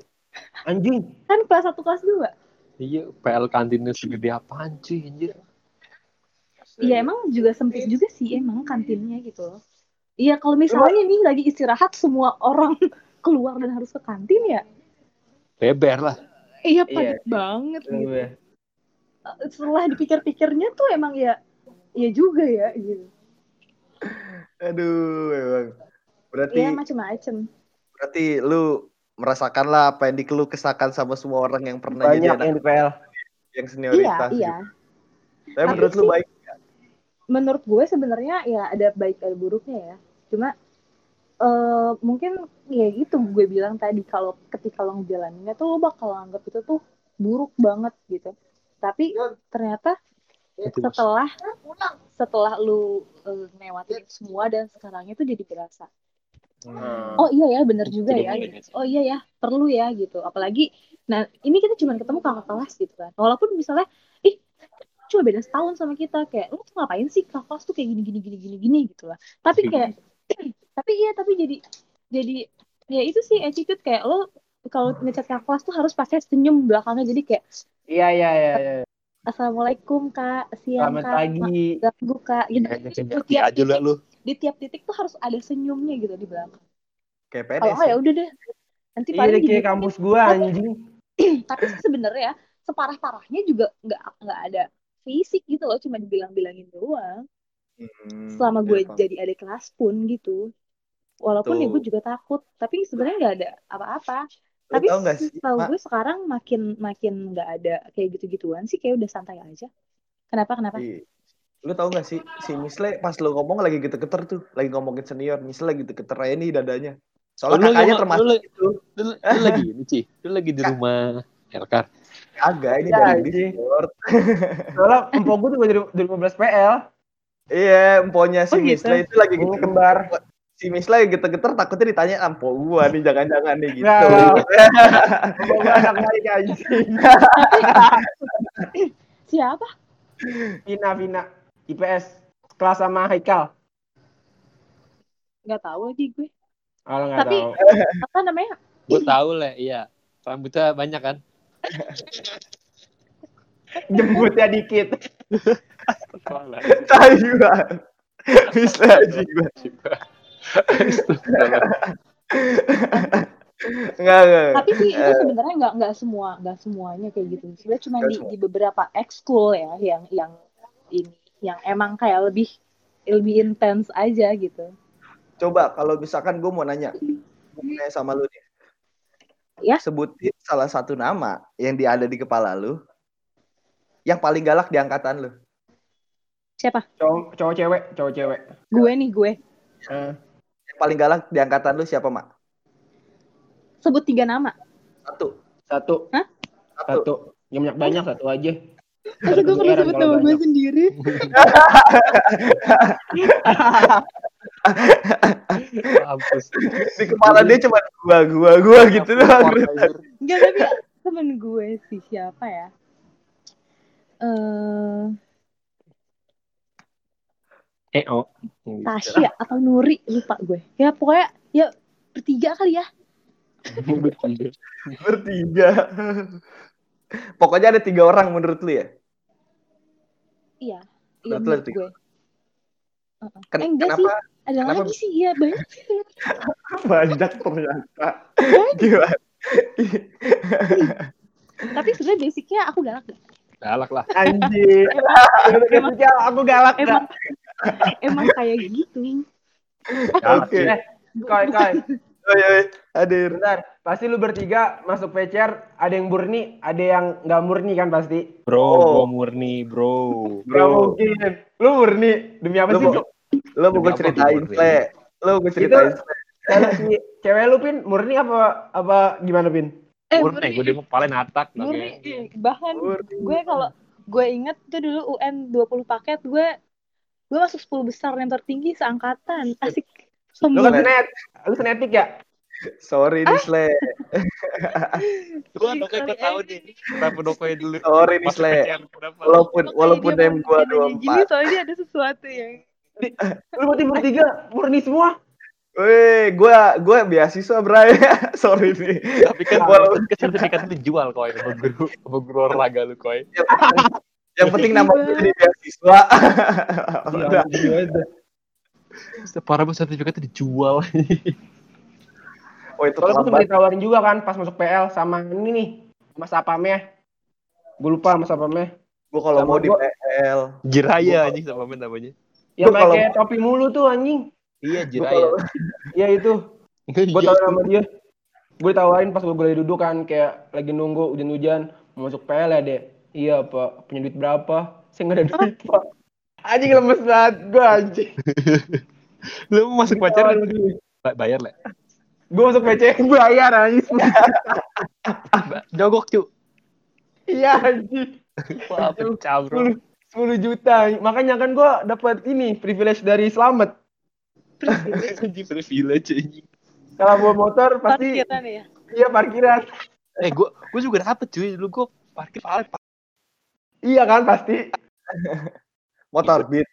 Anjing. kan kelas satu kelas dua Iya, PL kantinnya segede apaan cuy anjir. Iya emang juga sempit juga sih emang kantinnya gitu loh. Iya kalau misalnya nih lagi istirahat semua orang keluar dan harus ke kantin ya, Beber lah. iya Iya. panik banget gitu. Iya. Setelah dipikir-pikirnya tuh emang ya, ya juga ya gitu. aduh emang berarti Iya macem-macem. berarti lu merasakan lah apa yang dikeluh kesahkan sama semua orang yang pernah Banyak jadi yang anak yang Iya senioritas iya. gitu. tapi menurut lu sih- baik Menurut gue sebenarnya ya ada baik ada buruknya ya. Cuma eh mungkin ya gitu gue bilang tadi kalau ketika lo ngejalaninnya tuh lo bakal anggap itu tuh buruk banget gitu. Tapi ternyata Mas. setelah setelah lu eh, ngelewatin itu semua dan sekarangnya tuh jadi berasa Hmm. oh iya ya bener juga ya gitu. oh iya ya perlu ya gitu apalagi nah ini kita cuma ketemu kakak kelas gitu kan walaupun misalnya cuma beda setahun sama kita kayak lu tuh ngapain sih kakak kelas tuh kayak gini gini gini gini gini gitu lah tapi kayak tapi iya tapi jadi jadi ya itu sih attitude kayak lo kalau ngechat kakak kelas tuh harus pasti senyum belakangnya jadi kayak Iya, iya, iya. iya. assalamualaikum kak siang Selamat kak pagi. ganggu kak gitu di kayak tiap aja lah lu. di tiap titik tuh harus ada senyumnya gitu di belakang kayak kalau PNS nggak ya ya. udah deh nanti Iya, paling kayak kampus gua anjing. tapi sih sebenarnya separah parahnya juga nggak nggak ada fisik gitu loh cuma dibilang-bilangin doang Hmm, selama ya, gue paham. jadi adik kelas pun gitu walaupun ya Tuh. gue juga takut tapi sebenarnya nggak ada apa-apa Lu tapi tau gue sekarang makin makin nggak ada kayak gitu-gituan sih kayak udah santai aja kenapa kenapa Iya. lu tau gak sih si Misle pas lu ngomong lagi gitu-geter tuh lagi ngomongin senior Misle lagi gitu-geter aja nih dadanya soalnya Oh, lu kakaknya termasuk lu- itu Lu, lu lagi ini Ci. Lu lagi di rumah Elkar. Agak ini Ya, dari. Discord Soalnya empok gua juga dari, dari 15 PL. iya emponya si Oh, gitu. Misle itu lagi Ini gitu kembar. si Misle lagi gitu-geter takutnya ditanya ampo gua nih jangan-jangan nih gitu. Empok gua anak baik anjing. siapa Vina, Vina. IPS. Kelas sama Haikal. nggak tahu lagi gue Kalau nggak Tapi- tahu. apa namanya Gue tahu lah, iya. Rambutnya banyak kan? Jemputnya dikit. Aja gua Enggak, enggak. Tapi sih itu Eh. sebenarnya nggak nggak semua nggak semuanya kayak gitu. Sebenarnya cuma di, di beberapa ekskul ya yang yang ini yang emang kayak lebih lebih intens aja gitu. Coba kalau misalkan gue mau nanya, gua mau nanya sama lu nih. Ya. Sebutin salah satu nama yang di ada di kepala lu, yang paling galak di angkatan lu. Siapa? Cowok, cowok cewek, cowok cewek. Gue nih gue. Eh, Yang paling galak di angkatan lu siapa, Mak? Sebut tiga nama. Satu. satu. Hah? Satu. Satu. Yang banyak banyak satu aja. Masa gue perlu kedengeran sebut nama gue sendiri? Mampus. Di kepala dia cuma gua, gua, gua gitu doang. Enggak tapi temen gue sih siapa ya? Eh Eh, oh. Tasya atau Nuri lupa gue. Ya pokoknya ya bertiga kali ya. Bertiga. Bertiga. Pokoknya ada tiga orang menurut lu ya? Iya. Iya Menurut menurut tiga? gue. Heeh. Ken- eh enggak kenapa? sih. Ada kenapa- lagi sih. Iya banyak sih. Banyak ternyata. Gimana? Tapi sebenarnya basicnya aku galak gak? Galak lah. Anjir. Emang- Emang, aku galak Emang emang kayak gitu. Oke. sih. Eh, Koi, koi. Oi, oi, hadir. Bentar, pasti lu bertiga masuk PCR, ada yang murni, ada yang nggak murni kan pasti. Bro, Oh. gua murni, bro. Gak Bro, mungkin. Lu murni, demi apa Lu sih? mau- lo mau gue ceritain, Sle. Lo gue ceritain. Kalau si cewek lu pin murni apa apa gimana pin? Eh, Murni, gue dia paling atak. murni. Bahkan gue kalau gue inget tuh dulu UN 20 paket gue gue masuk 10 besar yang tertinggi seangkatan. Asik. Lu Sombong. kan senet, lu senetik ya? Sorry nih, Sle. Gua Nokoy kok tahu nih. Kenapa Nokoy dulu? Sorry nih, Sle. Walaupun walaupun dia name mau gua bikin nanya Gini 24. soalnya ada sesuatu yang Lu berarti bertiga murni semua? Weh, gua gua beasiswa, Bray. Sorry nih. Tapi kan Walau- kan sertifikat itu dijual koi sama guru sama guru olahraga lu koi. Yang penting nama gue jadi beasiswa. Udah. Parah banget sertifikat itu dijual. Oh, itu Soalnya gue terlambat. sempat ditawarin juga kan pas masuk PL sama ini nih, sama sapamnya. Gue lupa sama sapamnya. Gua kalau mau di PL. Jiraya anjing sama men namanya. Yang Gua kalau- pakai topi mulu tuh anjing. Iya Jiraya. Iya itu. Gue Iya. tau sama dia. Gue ditawarin pas gue lagi duduk kan kayak lagi nunggu hujan-hujan mau masuk PL ya deh. Iya pak, punya duit berapa? Saya nggak ada duit pak. Anjing lemes banget gue anjing. Lu mau masuk pacar Ba- bayar lah. Gue masuk PC bayar anjing. Jogok cu. Iya anjing. Wah, pecah bro. 10, 10 juta. Makanya kan gue dapat ini privilege dari selamat. Anjing privilege anjing. Kalau bawa motor pasti parkiran ya. iya parkiran. Eh gua gua juga dapet cuy dulu gua parkir paling Iya kan pasti. motor beat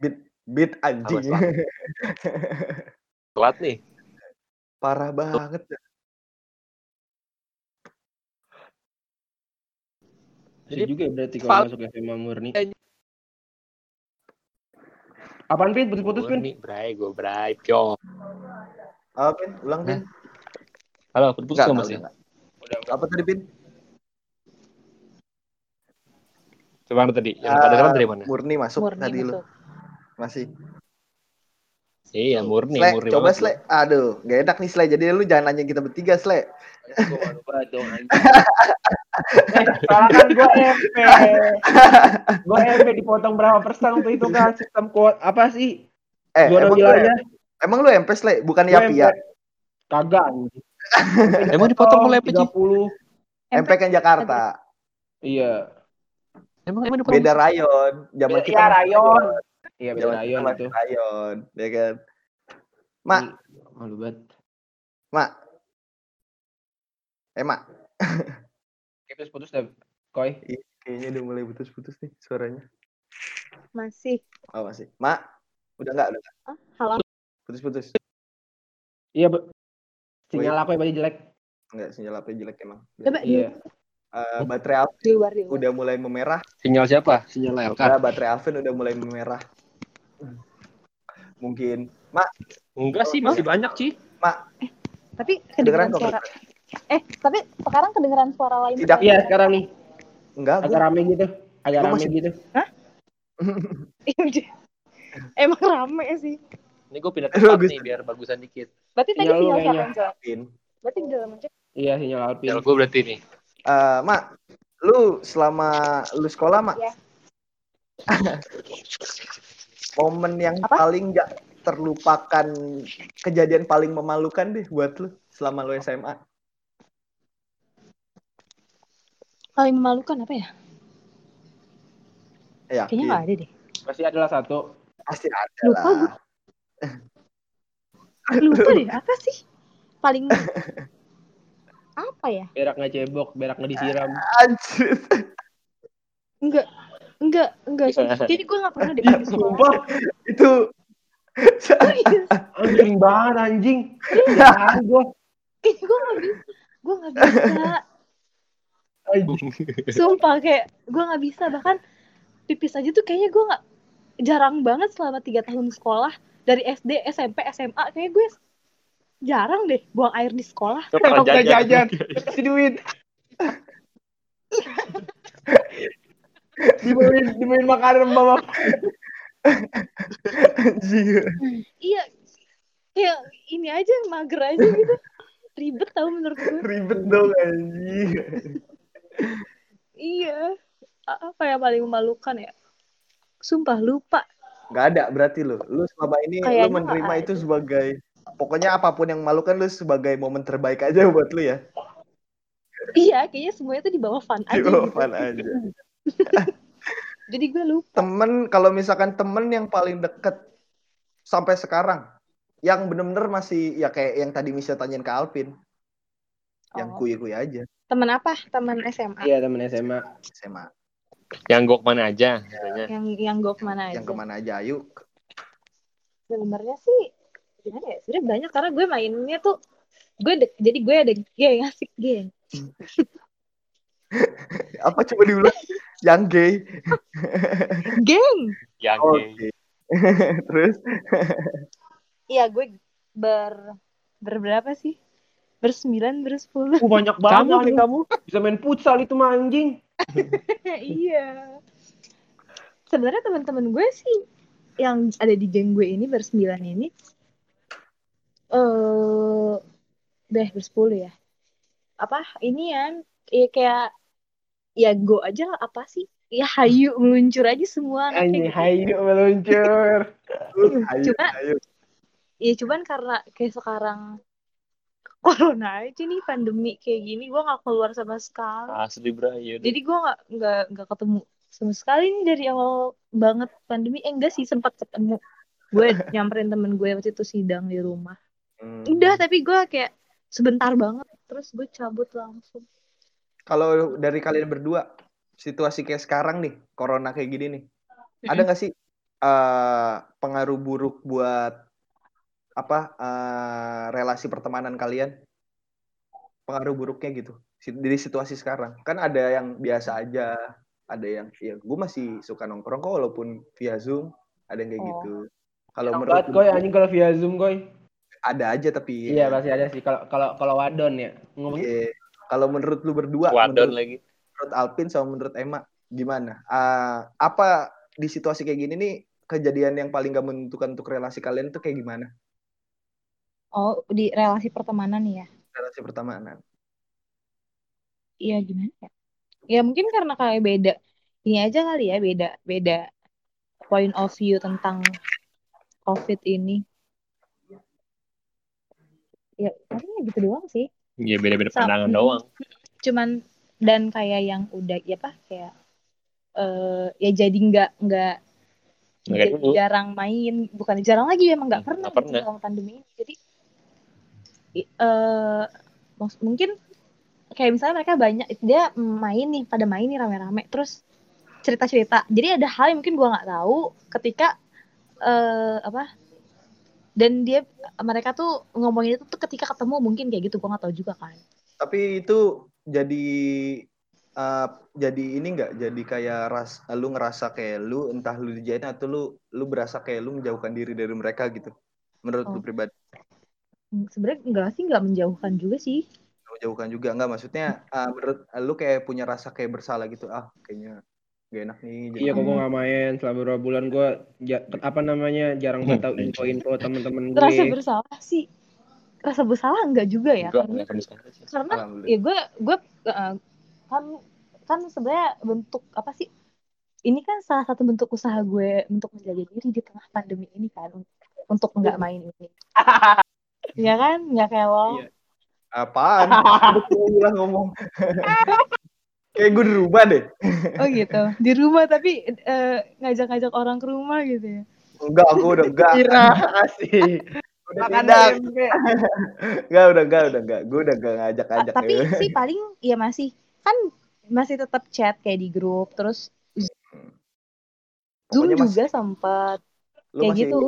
beat beat anjing. Telat nih. Parah banget. Jadi juga ya berarti kalau masuk SMA murni. Apaan Pin? Putus-putus Pin? Bray, gua bray, pyo. Oh, Pin, ulang Pin. Halo, putus nggak masih? Apa tadi Pin? Coba mana tadi? Yang Ah, pada depan dari mana? Murni masuk Murni tadi lu. masuk. Masih. Iya, murni, Sle, murni coba banget. Sle. Aduh, gak enak nih Sle. Jadi lu jangan nanya kita bertiga Sle. Gue malu banget dong anjing. Soalnya kan gue MP. Gue MP dipotong berapa persen waktu itu kan sistem kuot apa sih? Eh, Zona emang lu, wilayah. emang lu MP Sle, bukan Yapi ya? Kagak. Emang dipotong oleh MP, Ci? 30. MP kan Jakarta. Iya. Emang emang dipotong. Beda rayon. Zaman kita Iya rayon. Iya beda rayon itu. rayon, ya kan? Mak, Malu banget. Mak. Eh, Mak. Kayak putus dah. Koi. Kayaknya udah mulai putus-putus nih suaranya. Masih. Oh, masih. Mak, udah enggak? Udah nggak? Ah, halo. Putus-putus. Iya, Be. Sinyal aku yang paling jelek. Enggak, sinyal HP jelek emang. Coba Iya. Eh, baterai Alvin di luar di luar. udah mulai memerah. Sinyal siapa? Sinyal LK. Udah, baterai Alvin udah mulai memerah. Mungkin. Mak, Enggak sih, masih banyak, Ci. Mak. Tapi Kedengeran kedengeran kok. suara. Eh, tapi sekarang kedengeran suara lain. Tidak. Iya sekarang nih Enggak, agak gua, rame gitu. Agak rame masih- gitu. Iya, udah. Emang rame sih. Ini gue pindah tempat nih biar bagusan dikit. Berarti tadi Sinyal sinyal siapa yang. Berarti di dalam aja. Iya sinyal Alpin. Tinggal gue berarti nih. Eh, Mak, lu selama lu sekolah, Mak, Iya. momen yang Apa? paling nggak terlupakan, kejadian paling memalukan deh buat lu selama lu SMA. Paling memalukan apa ya? Ya, Kayaknya nggak ada deh. Pasti adalah satu. pasti ada Lupa lah. gua. Lupa deh, apa sih? Paling apa ya? Berak nggak cebok, berak nggak disiram. Anjir. Enggak, enggak, enggak. sumpah. Kayaknya gue gak pernah deh Iya, sumpah. Itu Serius. Anjing banget anjing. Gue. Gue gak bisa. Gue gak bisa. Sumpah kayak gue gak bisa. Bahkan pipis aja tuh kayaknya gue gak jarang banget selama tiga tahun sekolah dari SD, SMP, SMA. Kayaknya gue jarang deh buang air di sekolah. Pernah Pernah jajan. jajan. Kasih duit. Dibeliin, dibeliin makanan sama anjir. Iya, kayak ini aja mager aja gitu. Ribet tau menurut gue. Ribet dong anjir. Iya. Apa yang paling memalukan ya? Sumpah lupa. Gak ada berarti lu. Lu selama ini Kayaknya lu menerima itu ada. sebagai pokoknya apa pun yang memalukan lu sebagai momen terbaik aja buat lu ya. Iya, kayaknya semuanya tuh di bawah fun aja. Di bawah gitu. fun aja. Jadi gue lupa. Temen kalau misalkan temen yang paling deket sampai sekarang yang bener-bener masih ya kayak yang tadi Misha tanyain ke Alvin yang Oh. kuy-kuy aja Temen apa? Temen SMA. Iya temen SMA. SMA Yang gue ke mana aja. Katanya. Yang yang gue ke mana aja. yang ke mana aja ayo Sebenarnya sih gimana ya? Sebenarnya banyak karena gue mainnya tuh gue dek- jadi gue ada geng asik geng. apa coba diulang yang gay Geng. Yang oke gay. terus Iya, gue ber berberapa sih? Bersembilan, bersepuluh. Uh, banyak Kamu banget nih anjing. kamu. Bisa main futsal itu mah anjing. iya. Sebenarnya teman-teman gue sih yang ada di geng gue ini bersembilan ini eh deh bersepuluh ya. Apa ini ya? Ya kayak ya go aja lah, apa sih? Ya hayu meluncur aja semua Anjing gitu. hayu meluncur. ayo Cuma- ayo Ya cuman karena kayak sekarang corona aja nih pandemi kayak gini gue nggak keluar sama sekali. Asli bro. Iya. Jadi gue nggak nggak nggak ketemu sama sekali nih dari awal banget pandemi. Eh enggak sih sempat ketemu. Gue nyamperin temen gue waktu itu sidang di rumah. Hmm. Udah tapi gue kayak sebentar banget. Terus gue cabut langsung. kalau dari kalian berdua situasi kayak sekarang nih corona kayak gini nih ada nggak sih eh, pengaruh buruk buat apa eh, relasi pertemanan kalian pengaruh buruknya gitu dari situasi sekarang kan ada yang biasa aja ada yang ya gue masih suka nongkrong kok walaupun via zoom ada yang kayak Oh. gitu kalau menurut goy anjing kalau via zoom goy. ada aja tapi Iya pasti ada sih kalau kalau kalau wadon ya. Ngomong Iya. kalau menurut lu berdua Wadon menurut, lagi. menurut Alpin sama menurut Emma gimana Ah, apa di situasi kayak gini nih kejadian yang paling gak menentukan untuk relasi kalian tuh kayak gimana Oh di relasi pertemanan ya. relasi pertemanan Iya gimana ya? Ya mungkin karena kayak beda. Ini aja kali ya beda beda point of view tentang COVID ini. Ya, paling gitu doang sih. Iya beda-beda pandangan Mm. doang. cuman dan kayak yang udah ya apa kayak eh ya jadi nggak nggak jarang main bukan jarang lagi emang nggak Hmm, pernah, gitu pernah. selama pandemi ini jadi mak- mungkin kayak misalnya mereka banyak dia main nih pada main nih rame-rame terus cerita-cerita. Jadi ada hal yang mungkin gua nggak tahu ketika eh apa dan dia mereka tuh ngomongin itu tuh ketika ketemu mungkin kayak gitu gua nggak tahu juga kan. Tapi itu jadi eh, jadi ini enggak jadi kayak ras lu ngerasa kayak lu entah lu dijahit atau lu lu berasa kayak lu menjauhkan diri dari mereka gitu menurut lu Oh. pribadi sebenarnya enggak sih nggak menjauhkan juga sih Menjauhkan juga enggak maksudnya ah, menurut lu kayak punya rasa kayak bersalah gitu. Ah, kayaknya gak enak nih. jadi Iya kok gue gak main selama beberapa bulan gue apa namanya jarang banget tahu info-info temen-temen gue. rasa bersalah sih rasa bersalah enggak juga ya Enggak, karena enggak karena ya gue gue eh, kan kan sebenarnya bentuk apa sih ini kan salah satu bentuk usaha gue untuk menjaga diri di tengah pandemi ini kan untuk nggak main ini ya kan nggak kayak lo Iya. Apaan? Udah ngomong. kayak gue dirubah deh. oh gitu di rumah tapi eh, ngajak-ngajak orang ke rumah gitu ya Enggak, aku udah enggak. Kira asih. Udah Makan tidak. tempe. Enggak, udah enggak, udah enggak. Gue udah enggak ngajak-ngajak. tapi ya. sih paling ya masih kan masih tetap chat kayak di grup terus Zoom Pokoknya juga masih- sempat Lu kayak masih gitu.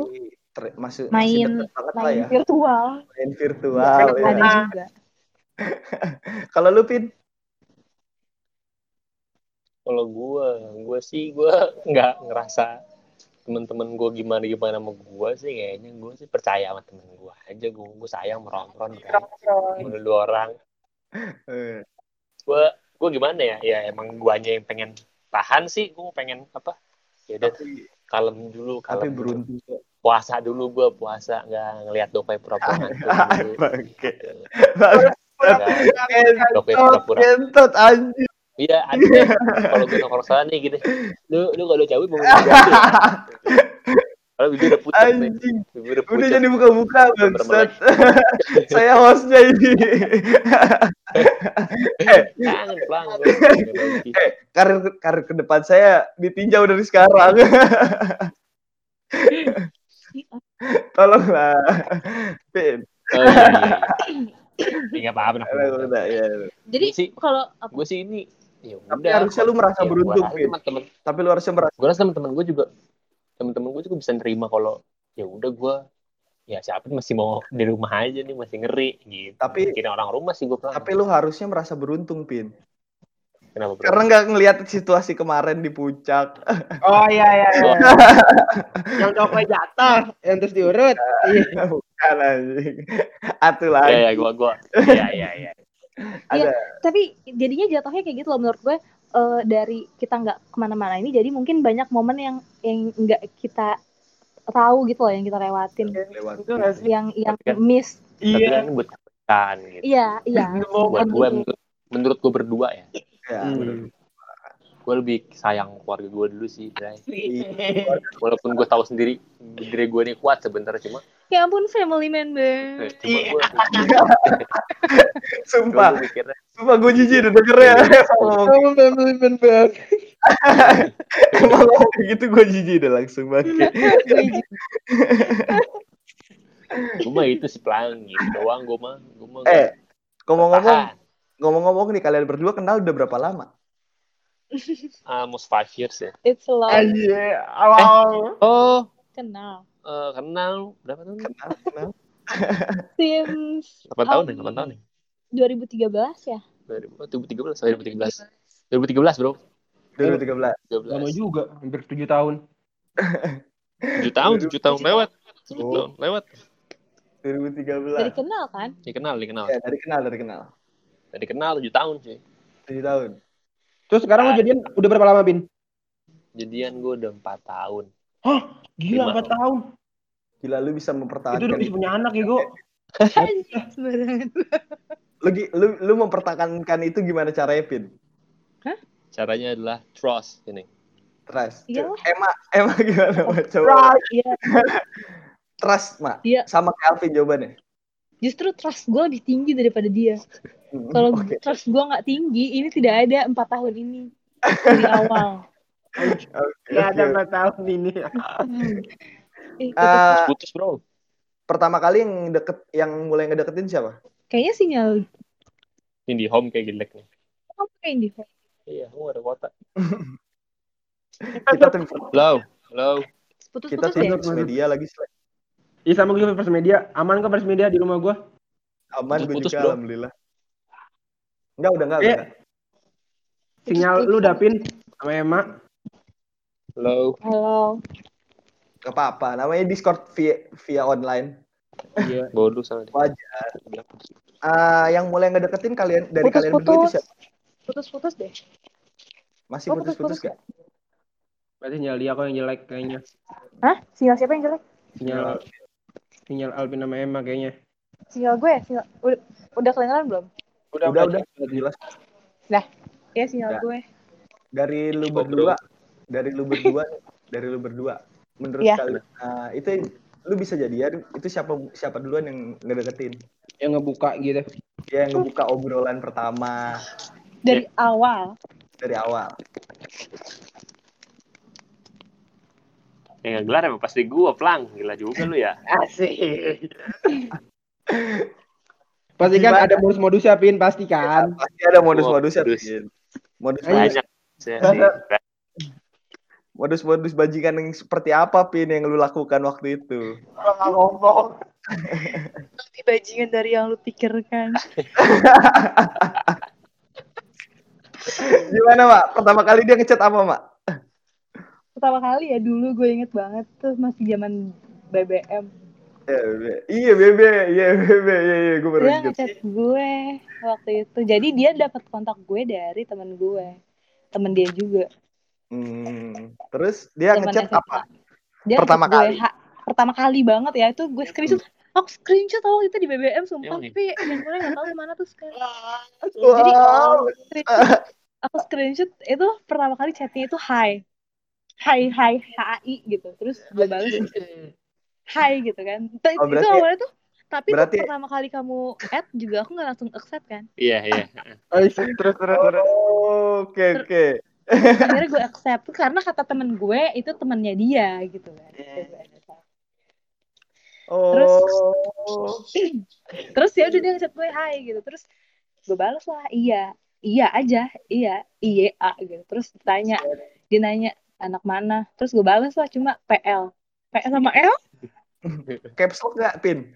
Ter- masih, masih main deket banget lah main ya. virtual. Main virtual ya. ada juga. Kalau lu Pin, Kalau gue, gue sih gue nggak ngerasa temen-temen gue gimana gimana sama gue sih kayaknya. Gue sih percaya sama temen gue aja. Gue gue sayang meron-meron kan. Dua orang. Eh, gue gue gimana ya? Ya emang gue aja yang pengen tahan sih. Gue pengen apa? Ya udah tapi, kalem dulu tapi kalem dulu. beruntung kok. Puasa dulu gue puasa nggak ngelihat dopai pura-pura. Bangke. Dopai Kentot, pura-pura kentot anjir. iya deh. kalau gue nongkrong sana nih gini lu lu kalau cabut mau kalau bibir udah pucat nih Anjing. bibir udah Udah jadi buka-buka bangsat. Saya hostnya ini. pelang eh, karir karir ke depan saya ditinjau dari sekarang. Tolonglah. Pin. oh iya iya nggak apa-apa Udah, udah, ya. jadi Sih. kalau apa gue sih ini ya Tapi udah harusnya lu merasa beruntung, Pin. teman Tapi lu harusnya merasa gue rasa teman-teman gue juga teman-teman gue juga bisa nerima kalau ya udah gue ya siapa masih mau di rumah aja nih masih ngeri gitu Tapi- Mungkin orang rumah sih gue pelan tapi lu harusnya merasa beruntung, Pin. Kenapa bro Karena nggak ngelihat situasi kemarin di puncak. Oh iya iya. iya. Oh, yang dopai jatuh, yang terus diurut. Iya. Bukan anjing. Atuh lah. ya ya gue gue ya ya ya Ada. tapi jadinya jatuhnya kayak gitu loh menurut gue eh, dari kita nggak ke mana-mana ini jadi mungkin banyak momen yang yang nggak kita tahu gitu loh yang kita lewatin Lewat. Nggak sih? yang yang Tapi kan- miss tapi Iya. kan buat kan gitu iya iya buat gue menurut, menurut gue berdua ya Ya, Hmm. gue lebih sayang keluarga gue dulu sih Bray. walaupun gue tahu sendiri diri gue ini kuat sebenarnya cuma ya ampun family man eh, cuma gue Sumpah, gue mikirnya sumpah gue jijik udah denger ya. Kamu family man bang. emang gitu gue jijik udah langsung banget. gue mah itu sih pelang gitu doang gue mah gue mah Eh, ngomong-ngomong. Ngomong-ngomong nih kalian berdua kenal udah berapa lama? almost five years ya it's a lot Anjir, awal. oh kenal eh, kenal berapa tahun Kenal, kenal. since 8 tahun ya 8 tahun ya 2013 ya 2013 2013 2013 bro 2013. 13 Lama juga, hampir 7 tahun. 7 tahun 7 tahun lewat 7 Oh. tahun lewat 2013. dari kenal kan dikenal dikenal Ya, dari kenal, dari kenal. Dari kenal 7 tahun sih 7 tahun. Terus sekarang lu jadian udah berapa lama, Bin? jadian gue udah 4 tahun Gila, Lima. 4 tahun. Gila lu bisa Itu mempertahankan udah bisa punya anak ya, Go. sembarangan lu, lu lu mempertahankan itu gimana caranya Pin? caranya adalah trust ini Trust. Iyalah. Emma, Emma gimana Mak? Coba iya trust, Mak. Iya. Sama kayak Alvin jawabannya. Justru trust gue lebih tinggi daripada dia Hmm, kalau oke. trust gue nggak tinggi ini tidak ada empat tahun ini dari awal Oke, Ya ada. 4 tahun ini. Eh, Eh, putus bro pertama kali yang deket yang mulai ngedeketin siapa? kayaknya sinyal Indie home kayak jelek nih apa kayak di iya gue ada kota Kita tim halo halo kita putus-putus tim ya media lagi Slack. Iya sama gue first media. Aman kan first media di rumah gue? Aman gue juga bro. alhamdulillah. Enggak, udah enggak, Eh. udah. Sinyal lu Dapin sama Emma. halo halo Enggak apa-apa. Namanya Discord via via online. Iya. Bodoh sama dia. Wajar. Ah, yang mulai ngedeketin kalian dari kalian berdua itu Putus-putus. siapa? Putus-putus deh. Masih Oh, putus-putus gak? Berarti sinyal dia kok yang jelek kayaknya. Hah? Sinyal siapa yang jelek? Sinyal sinyal Alvin sama Emma kayaknya. Sinyal gue ya? Sinyal... Udah, udah kedengeran belum? Udah, udah, udah. Jelas. Iya sinyal Udah. gue. Dari lu berdua, dari lu berdua, dari lu berdua. Menurut Iya. kalian, ah, itu lu bisa jadian itu siapa siapa duluan yang ngedeketin? Yang ngebuka gitu. Dia yang ngebuka obrolan pertama Dari awal. dari awal. Yang gelar emang pasti gua, Plang. Gila juga lu ya. Asik. Pasti kan ada modus-modusnya Pin, pasti kan. Pasti ada modus-modusnya. Modus. Pin. Modus Banyak. Saya sih. modus-modus bajingan yang seperti apa pin yang lu lakukan waktu itu? Lebih bajingan dari yang lu pikirkan. Gimana mak? Pertama kali dia ngechat apa mak? Pertama kali ya dulu gue inget banget tuh masih zaman BBM. Ya, Bebe. Iya bebe, iya bebe, iya iya gue baru Dia ngechat gue waktu itu. Jadi dia dapat kontak gue dari temen gue. Temen dia juga. Hmm. Terus dia ngechat SMA. apa? Dia Pertama gue, kali? ha- pertama kali banget ya itu gue screenshot. Aku screenshot tau itu di BBM sumpah tapi handphonenya nggak tahu mana tuh sekarang. Jadi Wow. screenshot, aku screenshot itu pertama kali chatnya itu hi. Hai hai HI gitu. Terus gue balas hai gitu kan. Itu, Oh, itu awalnya tuh tapi berarti- tuh pertama kali kamu add juga aku nggak langsung accept kan. Iya, iya. terus terus terus. Oh, Oke oke. Akhirnya gue accept karena kata temen gue itu temennya dia gitu kan. Oh. Terus ya udah dia ngechat gue hai gitu. Terus gue balas lah iya. Iya aja, iya, iya gitu. Terus tanya, dia nanya anak mana. Terus gue balas lah cuma PL. PL sama L? Caps lock gak pin?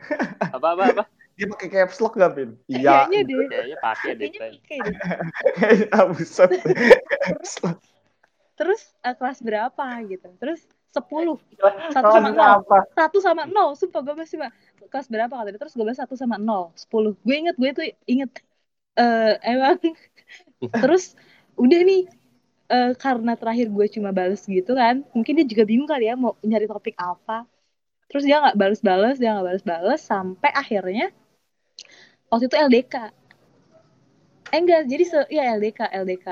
Apa apa apa? Dia pakai caps lock gak pin? Iya. Kayaknya deh. Kayaknya pakai deh. Kayaknya pakai deh. ah, buset. Caps lock. Terus eh, kelas berapa gitu. Terus 10. Satu sama nol. Satu sama nol. Sumpah gue masih mah. Kelas berapa kata dia. Terus gue balas satu sama nol. 10. Gue inget, gue tuh inget. eh emang. Terus udah nih. Eh, karena terakhir gue cuma balas gitu kan. Mungkin dia juga bingung kali ya mau nyari topik apa. Terus dia nggak balas-balas, dia nggak balas-balas sampai akhirnya waktu itu LDK. Eh enggak, jadi se ya LDK, LDK.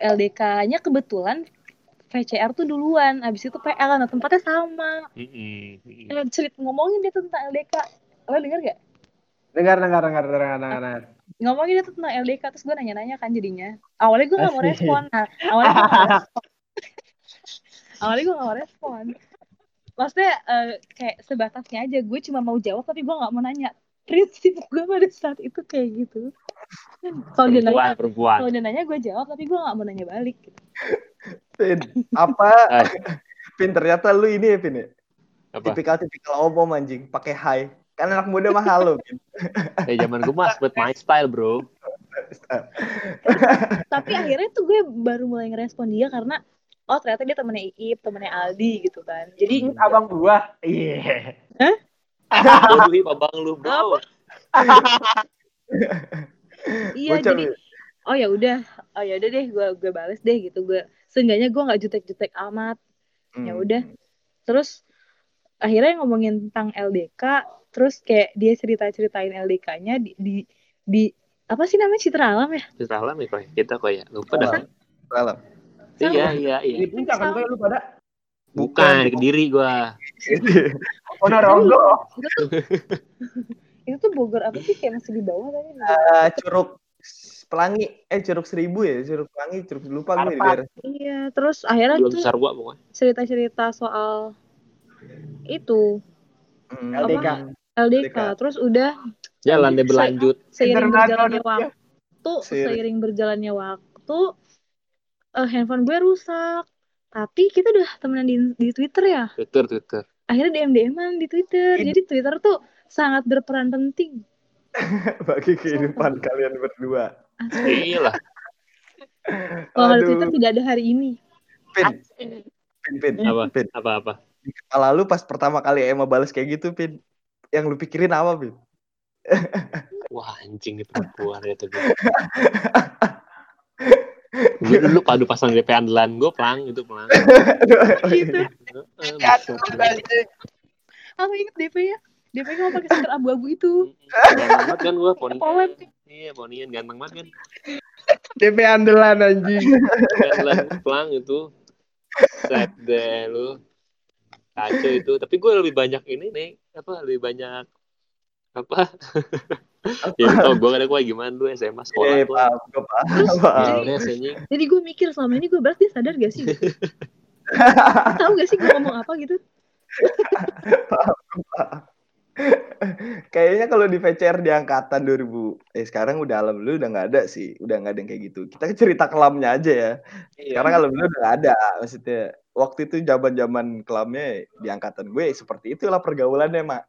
LDK-nya kebetulan VCR tuh duluan, abis itu PL, nah tempatnya sama. Cerita ngomongin dia tentang LDK. Lo denger gak? Dengar dengar dengar dengar dengar. Ngomongin dia tentang LDK, terus gue nanya-nanya kan jadinya. Awalnya gue gak mau respon. Nah, awalnya gue gak respon. awalnya gue gak mau respon. Maksudnya eh, kayak sebatasnya aja, gue cuma mau jawab tapi gue gak mau nanya. Prinsip gue pada saat itu kayak gitu. Kalau dia Perempuan, nanya, kalau dia nanya gue jawab tapi gue gak mau nanya balik. Gitu. Pin, apa? Pin ternyata lu ini ya Pin ya? Apa? Tipikal-tipikal omom anjing, pakai hai. Kan anak muda mah halo, Pin. Ya zaman gue mas buat my style, bro. tapi akhirnya tuh gue baru mulai ngerespon dia karena oh ternyata dia temennya Iip, temennya Aldi gitu kan. Jadi Abang gua. Iya. Ih, abang lu, bro. iya jadi oh ya udah, oh ya udah deh gue gue bales deh gitu gue. Seenggaknya gue nggak jutek-jutek amat. Ya Hmm. udah. Terus akhirnya ngomongin tentang LDK, terus kayak dia cerita-ceritain LDK-nya di, di di apa sih namanya Citra Alam ya? Citra alam ya kok ya? Kita kok ya? Lupa dah. Salam. Salam. Iya, iya, iya. Di puncak kan kayak lu pada. Bukan, di Kediri gua. Ponorogo. Itu tuh, itu tuh Bogor apa sih kayak masih di bawah tadi? Eh, curug Pelangi, eh Curug Seribu ya, Curug Pelangi, Curug lupa gue di daerah. Iya, terus akhirnya Belum tuh besar gua pokoknya. cerita-cerita soal itu Hmm. LDK. LDK. LDK. Terus udah Jalan deh berlanjut. seiring berjalannya dia. waktu, Seiring. seiring berjalannya waktu, eh, handphone gue rusak. Tapi kita udah temenan di, di Twitter ya. Twitter, Twitter. Akhirnya DM DM-an di Twitter. Jadi Twitter tuh sangat berperan penting. Bagi kehidupan kalian berdua. Asli. Iya lah. Kalau ada. Twitter tidak ada hari ini. Pin, Pin, Pin, Apa? Pin. Apa-apa? Di kepala lu pas pertama kali Emma balas kayak gitu, Pin. Yang lu pikirin apa, Pin? Wah anjing nih perempuan itu gue. gue dulu padu pasang DP andalan gue pelang itu pelang. gitu Heeh, Ya, buset. anjing. aku inget DP ya DP mau pakai stiker abu-abu itu Ganteng banget kan gue poni. Iya ponian ganteng banget kan. DP andalan anjing. Andalan pelang itu. Set deh lu. Kacau itu. Tapi gue lebih banyak ini nih. Apa lebih banyak apa? ya tau gue kadang gue gimana dulu SMA sekolah Eh, gue. paham, gue paham. Terus, paham. jadi- jadi gue mikir selama ini gue berarti sadar gak sih tahu gak sih gue ngomong apa gitu Kayaknya kalau di VCR di angkatan 2000, eh sekarang udah alhamdulillah udah nggak ada sih, udah nggak ada yang kayak gitu. Kita cerita kelamnya aja ya. Sekarang alhamdulillah udah nggak ada. Maksudnya waktu itu zaman-zaman kelamnya di angkatan gue seperti itulah pergaulannya, Mak.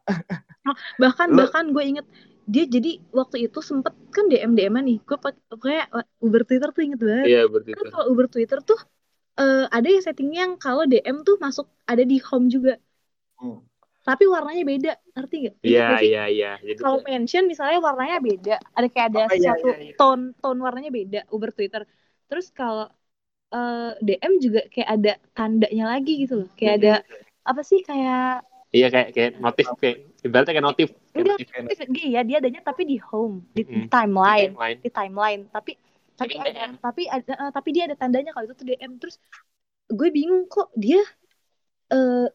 bahkan Lu- bahkan gue inget dia jadi waktu itu sempet kan DM DM nih gue kayak Uber Twitter tuh inget banget Iya berarti kan kalau Uber Twitter tuh eh, ada ya settingnya yang kalau DM tuh masuk ada di home juga Hmm. tapi warnanya beda ngerti gak? Ingat Iya iya iya. Jadi kalau mention misalnya warnanya beda ada kayak ada Oh, iya, satu iya, iya. tone tone warnanya beda Uber Twitter terus kalau eh, DM juga kayak ada tandanya lagi gitu loh kayak ada apa sih kayak iya kayak kayak notif kayak ibaratnya kayak notif. Kayak enggak notif. iya dia adanya tapi di home di Mm-mm. timeline Timeline. di timeline tapi tapi Tapi ada, tapi ada, eh, tapi dia ada tandanya kalau itu tuh DM terus gue bingung kok dia eh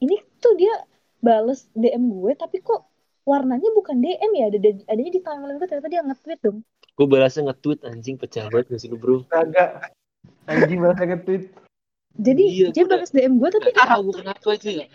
ini tuh dia bales DM gue tapi kok warnanya bukan DM ya ada adanya di timeline gue ternyata dia nge-tweet dong Gue balasnya nge-tweet anjing pecah banget gak sih lu bro? Kagak. Anjing bahasa nge-tweet. jadi Iya, dia balas DM gue tapi Gak tau gue kenapa itu ya.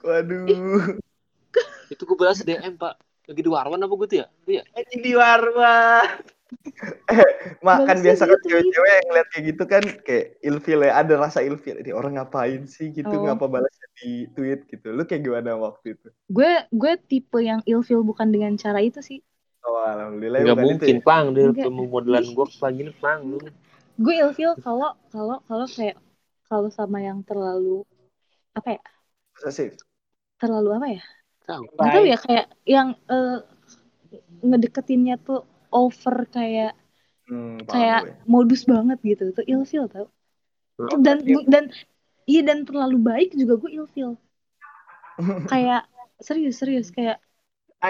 Waduh. Itu gue balas DM pak. Lagi di warwan apa gue tuh ya? Iya. Anjing di warma. Mak kan Bagusnya biasa kan gitu, cewek-cewek yang ngeliat kayak gitu kan kayak ilfil ya, ada rasa ilfil. Ini orang ngapain sih gitu, Oh. ngapa balasnya di tweet gitu. Lu kayak gimana waktu itu? gue gue tipe yang ilfil bukan dengan cara itu sih Oh, alhamdulillah Gak bukan itu mungkin ya. pang dia Enggak. pemodelan gue pagi ini pang lu. Gue ilfil kalau kalau kalau kayak kalau sama yang terlalu apa ya Posesif. terlalu apa ya nggak tahu ya kayak yang eh, ngedeketinnya tuh over kayak Hmm, kayak gue. modus banget gitu itu ilfil tau Hmm. dan dan iya dan terlalu baik juga gue ilfil kayak serius serius kayak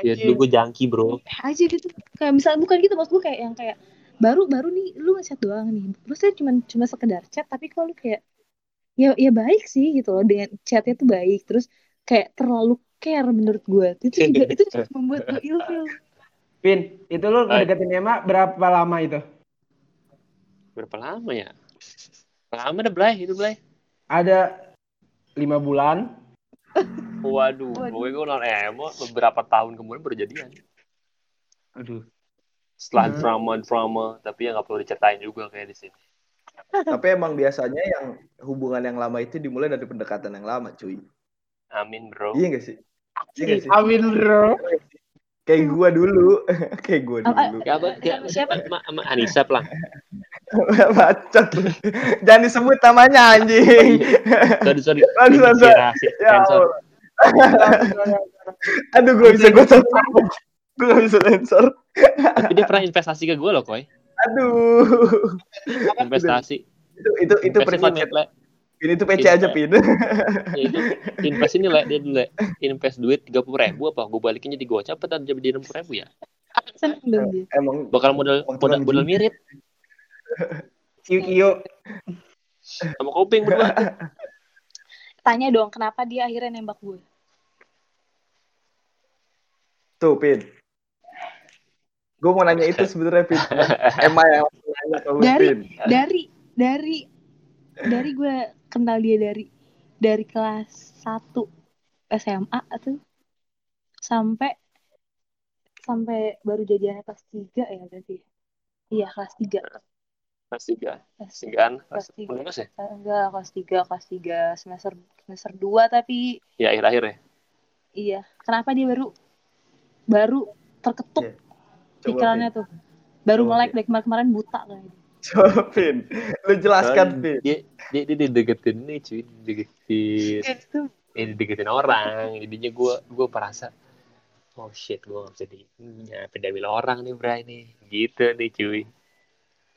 Ya dulu gue jangki bro. eh aja gitu kayak misalnya bukan gitu maksud gue kayak yang kayak baru baru nih lu ngechat doang nih terus saya cuma cuma sekedar chat tapi kalau lu kayak ya ya baik sih gitu loh dengan chatnya tuh baik terus kayak terlalu care menurut gue itu juga itu juga membuat gue ilfil Pin, itu lu ngedeketin Emma berapa lama itu? Berapa lama ya? Lama dah Blay, itu Blay. Ada lima bulan. Waduh, Waduh. pokoknya gue nonton emo beberapa tahun kemudian baru jadian. Aduh. Setelah Hmm. drama-drama, tapi ya nggak perlu diceritain juga kayak di sini. Tapi emang biasanya yang hubungan yang lama itu dimulai dari pendekatan yang lama, cuy. Amin bro. Iya gak sih? Iya gak sih? Amin bro. Kayak gua dulu. Kayak gua ah, dulu. Kayak apa? Kayak Siapa? Ma, ma, Anissa pelang. Bacot. Jangan disebut namanya anjing. Sorry sorry. Bagus, Ini bagus. sih rahasia. Ya. Aduh, gue bisa gue sensor. Gue gak bisa sensor. Tapi dia pernah investasi ke gue loh, Koy. Aduh. Investasi. Itu itu itu Invest privat ini, tuh PC aja, Pin. Ya, itu invest ini, Le. Dia dulu. Invest duit 30 ribu apa? Gue balikin jadi gocap atau jadi 60 ribu ya? seneng dong dia Emang Bakal modal modal, modal mirip. Kio Kio. Sama koping berdua. tanya dong kenapa dia akhirnya nembak gue tuh, Pin. Gue mau nanya itu sebenarnya, Pin. Emma yang nanya ke Dari- Pin. dari dari dari gue kenal dia dari dari kelas 1 SMA atau sampai sampai baru jadiannya kelas 3 ya berarti iya kelas 3 Kelas tiga. kelas Segan. Kelas tiga. Lulus ya? enggak kelas 3 kelas 3 semester semester 2 tapi Ya akhir-akhir ya. iya kenapa dia baru baru terketuk Iya. Coba, pikirannya tuh baru Coba, melek dari kemarin-kemarin buta kan Coba, Pin. Lu jelaskan, Pin. Dia dia dia dideketin nih cuy, dideketin. itu ini deketin orang jadinya gue gue merasa oh shit gue gak bisa di nyampe orang nih Bray nih gitu deh cuy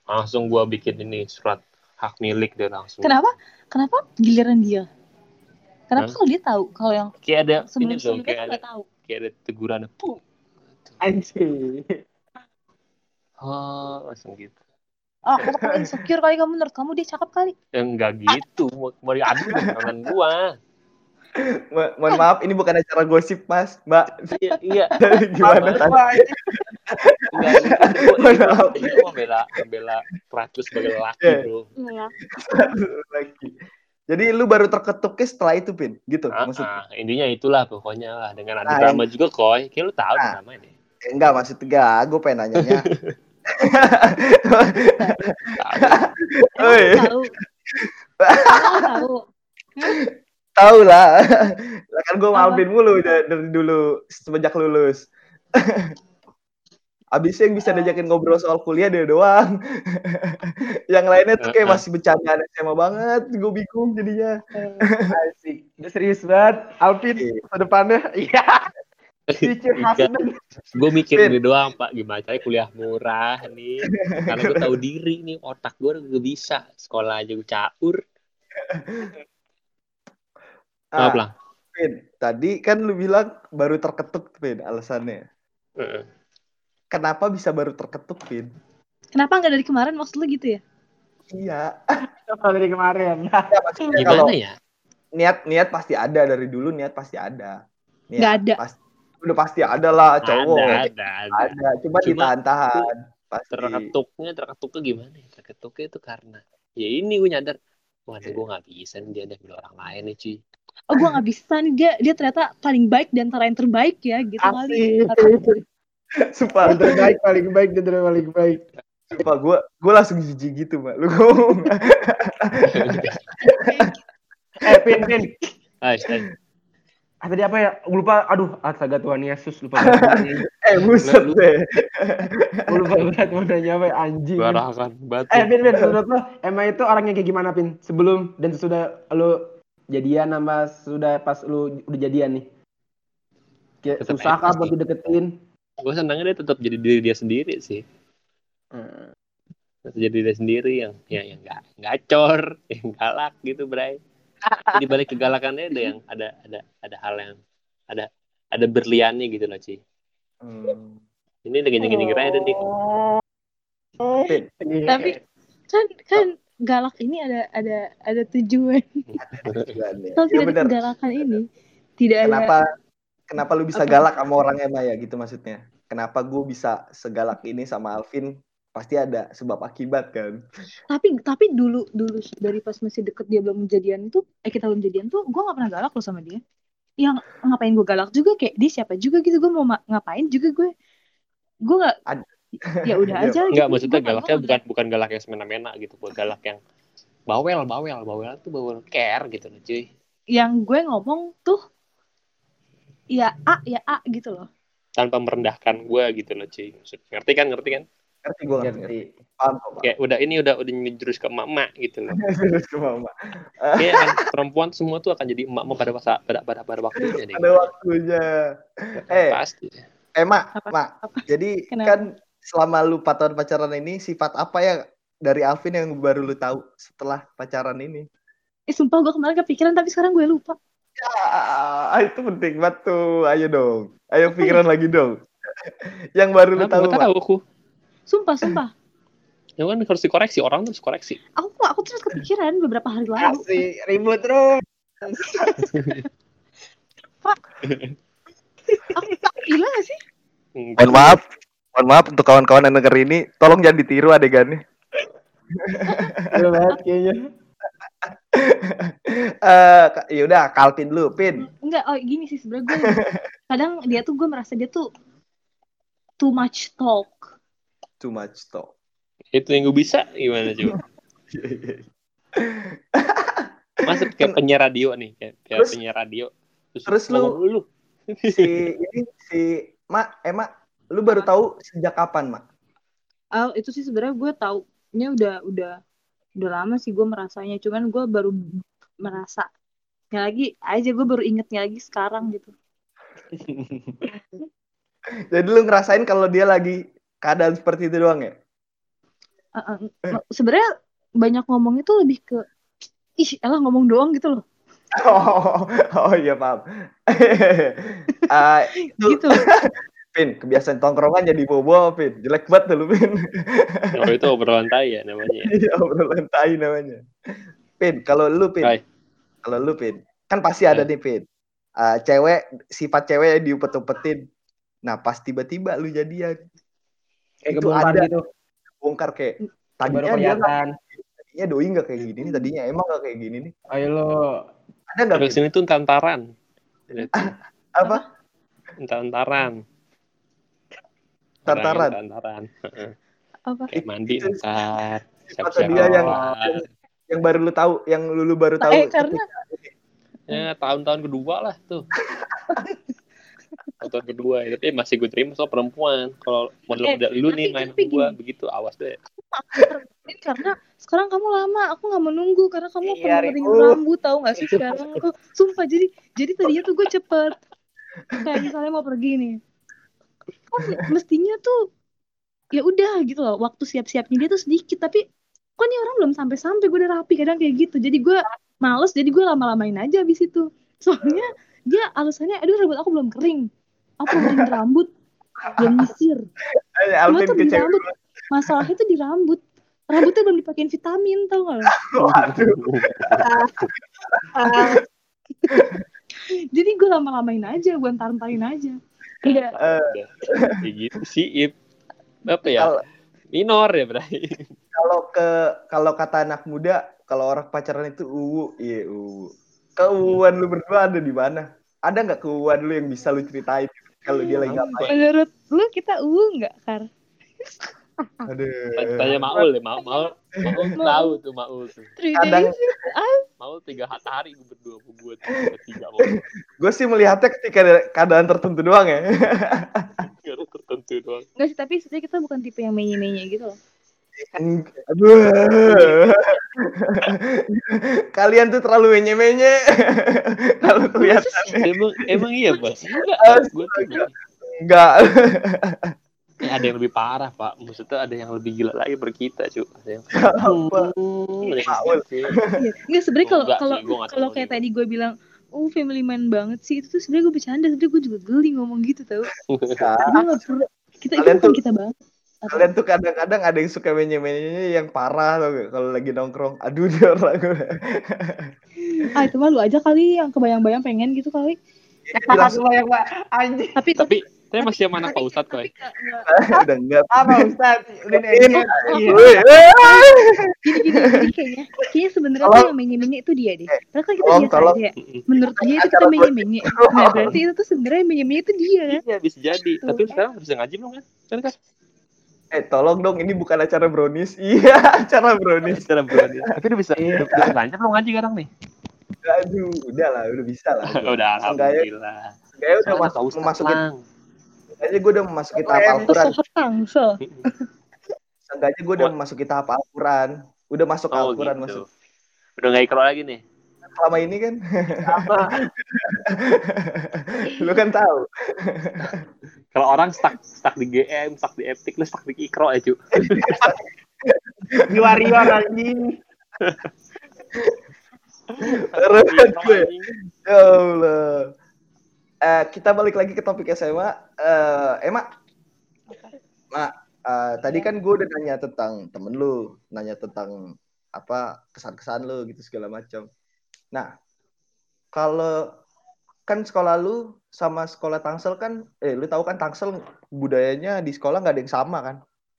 langsung gue bikin ini surat hak milik dan langsung Kenapa? Kenapa giliran dia? Kenapa kalau dia tahu kalau yang kayak ada sebelum sebelumnya kayak tuh ada nggak tahu? kayak ada teguran pum Anjing. Oh langsung gitu Oh, kamu insecure kali kamu menurut kamu dia cakep kali. ya enggak gitu mau mau diadu dengan gua Mo- mohon maaf, ini bukan acara gosip, Mas. Mbak, iya iya gimana tadi? enggak Mohon maaf. gua gua bela bela Pratus sebagai lelaki Iya. bro Iya. Lagi. Jadi lu baru terketuknya setelah itu, Pin? Gitu Ah, maksudnya? ah, intinya itulah pokoknya lah dengan adu Nah, drama juga koi kayak lu tahu Nah. drama ini Eh, Enggak, maksud enggak. Gue pengen nanyanya. tahu Oi. Tahu. Tahu. Tahu lah. Lah kan gue maafin mulu da- dari dulu semenjak lulus. Abis yang bisa diajakin ngobrol soal kuliah dia doang. yang lainnya tuh kayak masih bercandaan SMA banget. Gue bingung jadinya. Asik. Udah serius banget. Alvin Iya. ke depannya. Iya. Gue mikir ini doang pak gimana caranya kuliah murah nih karena gue tahu diri nih otak gue gak bisa sekolah aja gue caur Ah, Maaf lah Pin, tadi kan lu bilang baru terketuk, Pin, alasannya. Heeh. Kenapa bisa baru terketuk, Pin? Kenapa nggak dari kemarin maksud lu gitu ya? Iya. Apa dari kemarin? Ya, kalau gimana ya niat niat pasti ada dari dulu niat pasti ada. Niat Nggak ada. Pasti, udah pasti ada lah cowok. ada ada ada Ada, cuma, Cuma ditahan-tahan. Pasti. terketuknya terketuknya gimana ya terketuknya itu karena ya ini gue nyadar waduh gue nggak bisa nih dia ada orang lain nih cuy Oh gue nggak bisa nih dia dia ternyata paling baik di antara yang terbaik ya gitu kali. Sumpah, Yang terbaik paling baik dan terbaik paling baik. sumpah gue gue langsung jijik gitu, Mbak. Lu ngomong. Eh, Pin, Pin. Tadi apa ya? Lupa. Aduh, astaga Tuhan Yesus. Lupa eh, buset deh. Gue lupa banget mau nanya apa ya, anjing. Barakan batu Eh, Pin, Pin, menurut lo, emang itu orangnya kayak gimana, Pin? Sebelum dan sesudah lo jadian sama sudah pas lo udah jadian nih? Kayak Tetep susah kah buat dideketin? gue senangnya dia tetap jadi diri dia sendiri sih Hmm. Tetap jadi diri dia sendiri yang yang yang nggak gacor yang galak gitu bray jadi balik kegalakannya ada yang ada ada ada hal yang ada ada berliannya gitu loh Ci Hmm. ini lagi gini gini ada nih Tapi kan kan galak ini ada ada ada tujuan. tujuan ya. Kalau Iya tidak ada bener. kegalakan ini tidak ada Kenapa kenapa lu bisa galak sama orangnya Maya gitu maksudnya? Kenapa gue bisa segalak ini sama Alvin? Pasti ada sebab akibat kan. tapi tapi dulu dulu dari pas masih deket dia belum jadian itu eh kita belum jadian tuh gue nggak pernah galak loh sama dia yang ngapain gue galak juga kayak dia siapa juga gitu gue mau ma- ngapain juga gue gue nggak ya udah Iya, aja Enggak, gitu. maksudnya Gua nggak- galaknya bukan bukan galak yang semena-mena gitu, bukan galak yang bawel, bawel, bawel tuh bawel care gitu loh, cuy. yang gue ngomong tuh ya A ya A gitu loh Tanpa merendahkan gue gitu loh, cuy. Maksud, ngerti kan, ngerti kan? Ngerti gue ngerti. Ngerti. Paham kok, Pak. Kayak udah ini udah udah menjurus ke emak gitu loh. Terus ke mama. Kayak kan, perempuan semua tuh akan jadi emak pada masa pada pada pada waktunya deh. Ada waktunya. Eh, Pasti. eh Mak, Apa? Mak. Apa? Jadi Kenapa? kan selama lu 4 tahun pacaran ini sifat apa ya dari Alvin yang baru lu tahu setelah pacaran ini? eh sumpah gue kemarin kepikiran tapi sekarang gue lupa Ah, itu penting banget tuh. Ayo dong. Ayo pikiran lagi dong. yang baru lu tahu, Mak. tahu aku? Sumpah sumpah Ya kan harus dikoreksi, orang tuh harus koreksi. aku aku terus kepikiran beberapa hari lalu Asik, ribut terus. aku tak gila gak sih Mohon maaf. Mohon maaf untuk kawan-kawan yang denger ini, tolong jangan ditiru adegannya. Gila banget kayaknya. Eh, ya udah, Kalpin dulu, Pin. enggak oh gini sih sebenarnya gue kadang dia tuh gue merasa dia tuh too much talk Too much talk. Itu yang gue bisa gimana coba? Masuk kayak penyiar radio nih, kayak, kayak Terus- penyiar radio. terus lu- ngomong dulu. si ini si Mak, eh Mak, lu baru tahu sejak kapan, Mak? Oh, itu sih sebenarnya gue taunya udah udah udah lama sih gue merasanya cuman gue baru merasa Ya lagi aja gue baru ingetnya lagi sekarang gitu. Jadi lu ngerasain kalau dia lagi keadaan seperti itu doang ya? Uh, uh, Sebenarnya banyak ngomong itu lebih ke ih elah ngomong doang gitu loh. Oh, oh iya paham. Ah, itu, Gitu. Pin, kebiasaan tongkrongan jadi bobo, Pin. Jelek banget tuh lu, Pin. Oh itu obrolan tai ya namanya. Iya, obrolan tai namanya. Pin, kalau lu, Pin. Hai. Kalau lu, Pin. Kan pasti ada nih, Pin. Ah, cewek, sifat cewek yang diupet-upetin. Nah, pas tiba-tiba lu jadian. Kayak Itu ada. gitu. Bongkar kayak, tadinya dia tadinya doi nggak kayak gini nih, tadinya emang nggak kayak gini nih. Ayo lo. Ada nggak, Terus Pin? ini tuh tantaran. Apa? Tantaran. Tantaran. Tantaran. Apa? Kayak mandi Itu- ntar. Atau Siap-siap dia yang, yang baru lu tahu, yang lu, lu baru tahu. Eh karena Ya tahun-tahun kedua lah tuh. tahun kedua ya. Tapi masih gue terima soal perempuan. Kalau model-model lu nih main gini. begitu awas deh. Karena sekarang kamu lama, aku nggak mau nunggu karena kamu Iya, Riku. rambut tahu nggak sih sekarang aku sumpah jadi jadi tadinya tuh gue cepet kayak misalnya mau pergi nih kan mestinya tuh ya udah gitu loh waktu siap-siapnya dia tuh sedikit tapi kok nih orang belum sampai-sampai gue udah rapi kadang kayak gitu jadi gue males jadi gue lama-lamain aja abis itu soalnya dia alasannya aduh rambut aku belum kering aku belum kering rambut belum nyisir Cuma tuh di rambut masalahnya tuh di rambut rambutnya belum dipakein vitamin tau gak lo? jadi gue lama-lamain aja gue ntar-ntarin aja Iya. Kayak gitu. Ip. Apa ya? Minor ya berarti. kalau ke kalau kata anak muda kalau orang pacaran itu uwu iya uwu keuuan lu berdua ada di mana ada nggak keuuan lu yang bisa lu ceritain kalau dia lagi ngapain? Menurut lu kita uwu nggak kar? Aduh. Tanya Maul ya, Maul, Maul, Maul tahu tuh Maul tuh. Kadang- days Maul tiga hari gue berdua gue tiga mau gue sih melihatnya ketika ada keadaan tertentu doang ya. Ada tertentu doang. nggak sih tapi sebenarnya kita bukan tipe yang menye-menye gitu loh aduh kalian tuh terlalu menye menye kalau kelihatan Emang emang iya bos. Enggak, gue tuh enggak. enggak ada yang lebih parah pak. Maksudnya ada yang lebih gila lagi ber kita cu. Ada yang Apa? Ada yang Maul. Iya. nggak sebenarnya kalau Enggak kalau kalau kayak tadi gue bilang oh family man banget sih itu tuh sebenarnya gue bercanda sebenarnya gue juga geli ngomong gitu tau gue nggak perlu kita itu bukan tuh- kita banget? Kalian tuh kadang-kadang ada yang suka menye menye yang parah gak? kalau lagi nongkrong aduh dia orang ah itu mah lu aja kali yang kebayang-bayang pengen gitu kali langsung yang Pak. Anjing. tapi Tapi saya masih sama anak Pak Ustadz kok. tapi ya. udah enggak Apa Ustaz? Udah. Ini- Iya. Iya. Woi, eh. gini gini kayaknya kayaknya sebenarnya tuh yang menye-menye itu dia deh padahal kan kita biasa aja ya menurut dia itu kita menye-menye nah berarti itu tuh sebenarnya menye-menye itu dia kan Iya bisa jadi. Tapi lu sekarang bisa ngaji belum kan? Kan kan? Eh tolong dong ini bukan acara brownies iya acara brownies Secara berani. Tapi udah bisa. Udah udah lancar belum ngaji sekarang nih? aduh udah lah udah bisa lah Udah alhamdulillah. Kayaknya udah Soalnya mas Pak Ustadz memasukin lang. aja gue udah memasuki tahap. Al-Quran Seenggaknya gue udah memasuki tahap Al-Quran udah masuk Oh Al-Quran gitu. masuk Udah nggak ikro lagi nih. selama ini kan Apa? lu kan tahu Kalau orang stuck stuck di GM, stuck di Epic, lu stuck di ikro ya cu. Riwa-riwa anjing. Keren Ikro, gue. ya Allah Eh, kita balik lagi ke topik SMA Eh, Emma Mak, eh, tadi kan gue udah nanya tentang temen lu nanya tentang apa kesan-kesan lu gitu segala macam nah kalau kan sekolah lu sama sekolah Tangsel kan eh lu tahu kan Tangsel budayanya di sekolah nggak ada yang sama kan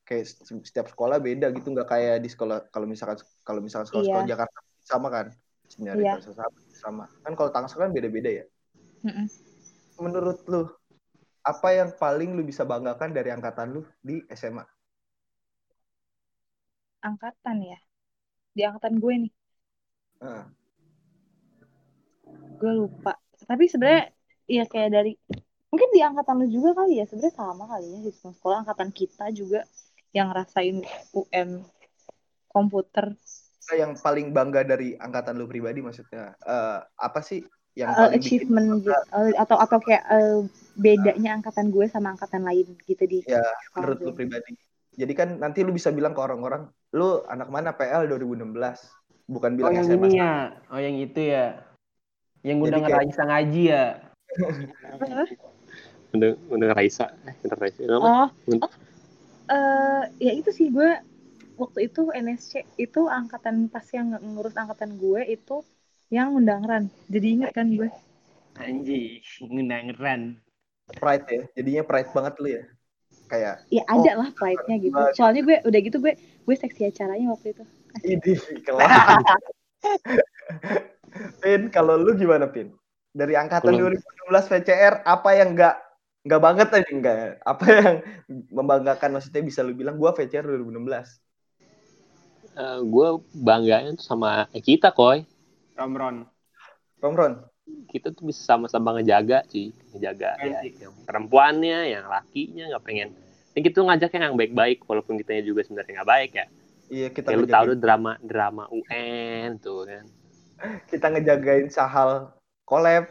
kayak se- setiap sekolah beda gitu nggak kayak di sekolah kalau misalkan kalau misalkan sekolah, sekolah Iya. Jakarta sama kan sebenarnya Iya. sama, sama kan kalau Tangsel kan beda-beda ya Mm-mm. menurut lu apa yang paling lu bisa banggakan dari angkatan lu di SMA angkatan ya di angkatan gue nih Heeh. gue lupa tapi sebenarnya ya kayak dari mungkin di angkatan lu juga kali ya sebenarnya sama kali ya di semua sekolah angkatan kita juga yang ngerasain UN komputer. Yang paling bangga dari angkatan lu pribadi maksudnya Eh, apa sih yang Uh, paling bikin achievement gitu uh, atau atau kayak uh, bedanya angkatan gue sama angkatan lain gitu di Ya, menurut lu pribadi. Jadi kan nanti lu bisa bilang ke orang-orang lu anak mana? PL 2016 bukan Oh bilang yang SMA ini ya, oh yang itu ya, yang ngundang kayak- Raisa ngaji ya. Udah, udah Raisa. Eh, udah Raisa. Oh, oh, eh, ya itu sih gue waktu itu NSC itu angkatan pas yang ngurus angkatan gue itu yang ngundang Ran. Jadi inget kan gue. Anjing, ngundang Ran. pride ya jadinya pride banget lu ya kayak Ya ada lah pride-nya gitu. Soalnya gue udah gitu gue gue seksi acaranya waktu itu. ini kelas Pin kalau lu gimana Pin dari angkatan Kalau- 2016 VCR apa yang enggak enggak banget aja enggak apa yang membanggakan maksudnya bisa lu bilang gua VCR 2016 Eh, gue bangganya tuh sama kita, Koy. Romron. Romron Kita tuh bisa sama-sama ngejaga, sih. Ngejaga ya, yang perempuannya, yang lakinya, nggak pengen. Dan kita tuh ngajaknya yang baik-baik, walaupun kitanya juga sebenarnya nggak baik ya. iya kita Kayak lu tahu tuh drama drama UN tuh kan. Kita ngejagain Sahal collab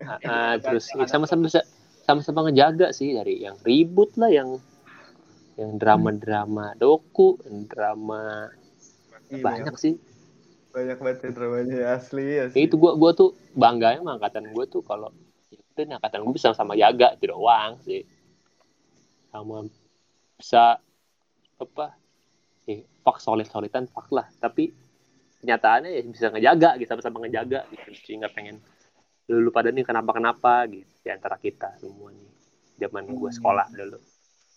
Ah, ah, terus ya, sama-sama bisa sama-sama ngejaga sih dari yang ribut lah yang yang drama-drama doku, drama Iya, banyak sih. banyak banget ya dramanya asli Ya asli itu gua gua tuh bangganya sama angkatan gua tuh kalau ya nih, angkatan gua bisa sama jaga itu doang sih. Sama bisa apa? Eh, fuck solid-solidan fuck lah, tapi kenyataannya ya bisa ngejaga gitu sama-sama ngejaga gitu. Jadi nggak pengen lu, lu pada nih kenapa-kenapa gitu di antara kita semua nih. Zaman gua Hmm. sekolah dulu.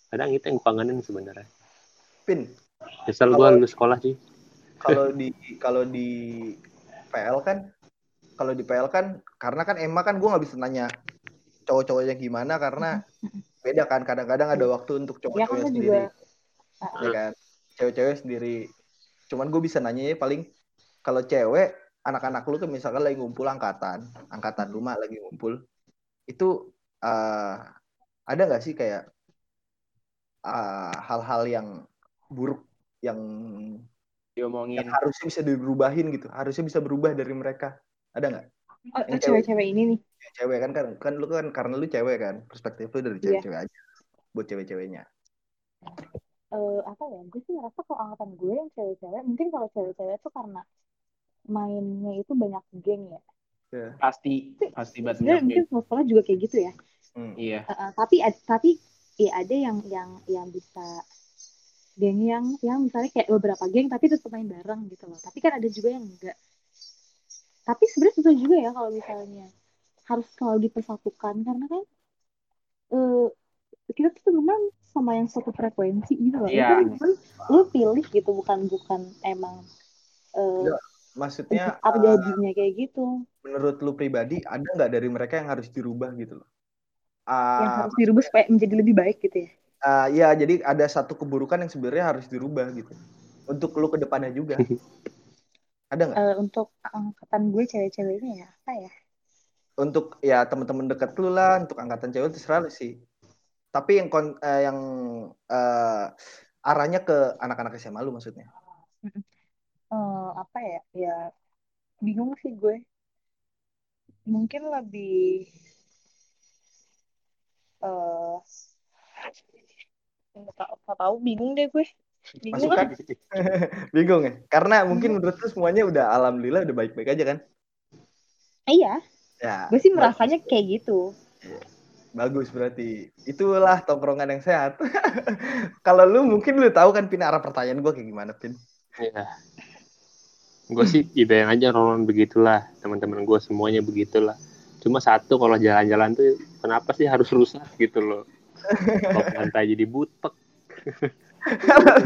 Kadang itu yang gua kangenin sebenarnya. Pin gua Kalau- lulus sekolah sih. kalau di kalau di PL kan kalau di PL kan karena kan Emma kan gue nggak bisa nanya cowok-cowoknya gimana karena beda kan kadang-kadang ada waktu untuk Ya kan cowok-cowoknya lu sendiri juga ya kan cewek-cewek sendiri cuman gue bisa nanya ya paling kalau cewek anak-anak lu tuh misalkan lagi ngumpul angkatan angkatan rumah lagi ngumpul itu eh, ada nggak sih kayak eh, hal-hal yang buruk yang Diomongin. yang harusnya bisa dirubahin gitu harusnya bisa berubah dari mereka ada nggak oh, Yang cewek-cewek ini nih. cewek kan kan kan lu kan karena lu cewek kan perspektif lu dari Iya. cewek-cewek aja buat cewek-ceweknya eh apa ya gue sih ngerasa kalau angkatan gue yang cewek-cewek mungkin kalau cewek-cewek tuh karena mainnya itu banyak geng ya Pasti, pasti banget. sebenarnya mungkin semua sekolah juga kayak gitu ya Hmm. Iya. Eh, eh, tapi ad- tapi ya ada yang yang yang bisa geng yang yang misalnya kayak beberapa geng tapi tetap main bareng gitu loh tapi kan ada juga yang enggak tapi sebenarnya susah juga ya kalau misalnya harus selalu dipersatukan karena kan eh kita tuh teman sama yang satu frekuensi gitu loh Iya. itu kan lu pilih gitu bukan bukan emang eh Iya. Maksudnya apa eh, jadinya kayak gitu. menurut lu pribadi ada nggak dari mereka yang harus dirubah gitu loh? Yang Ah, harus dirubah supaya menjadi lebih baik gitu ya? Ah, ya jadi ada satu keburukan yang sebenarnya harus dirubah gitu. Untuk lu ke depannya juga. Ada nggak? Eh, untuk angkatan gue cewek-ceweknya ya apa ya? Untuk ya teman-teman dekat lu lah untuk angkatan cewek terserah lu sih. Tapi yang kon- eh, yang eh, arahnya ke anak-anak SMA lu maksudnya eh apa ya ya bingung sih gue. Mungkin lebih eh nggak tahu nggak tahu bingung deh gue. Bingung Masukan? bingung ya? Karena mungkin menurut lu semuanya udah alhamdulillah udah baik-baik aja kan? Iya. Ya gue sih merasanya kayak gitu. Bagus berarti. Itulah tongkrongan yang sehat. Kalau lu mungkin lu tahu kan pin arah pertanyaan gue kayak gimana pin? Iya. Gue sih ibayang aja Roland begitulah, teman-teman gue semuanya begitulah. Cuma satu kalau jalan-jalan tuh kenapa sih harus rusak gitu loh. Kalau pantai jadi butek.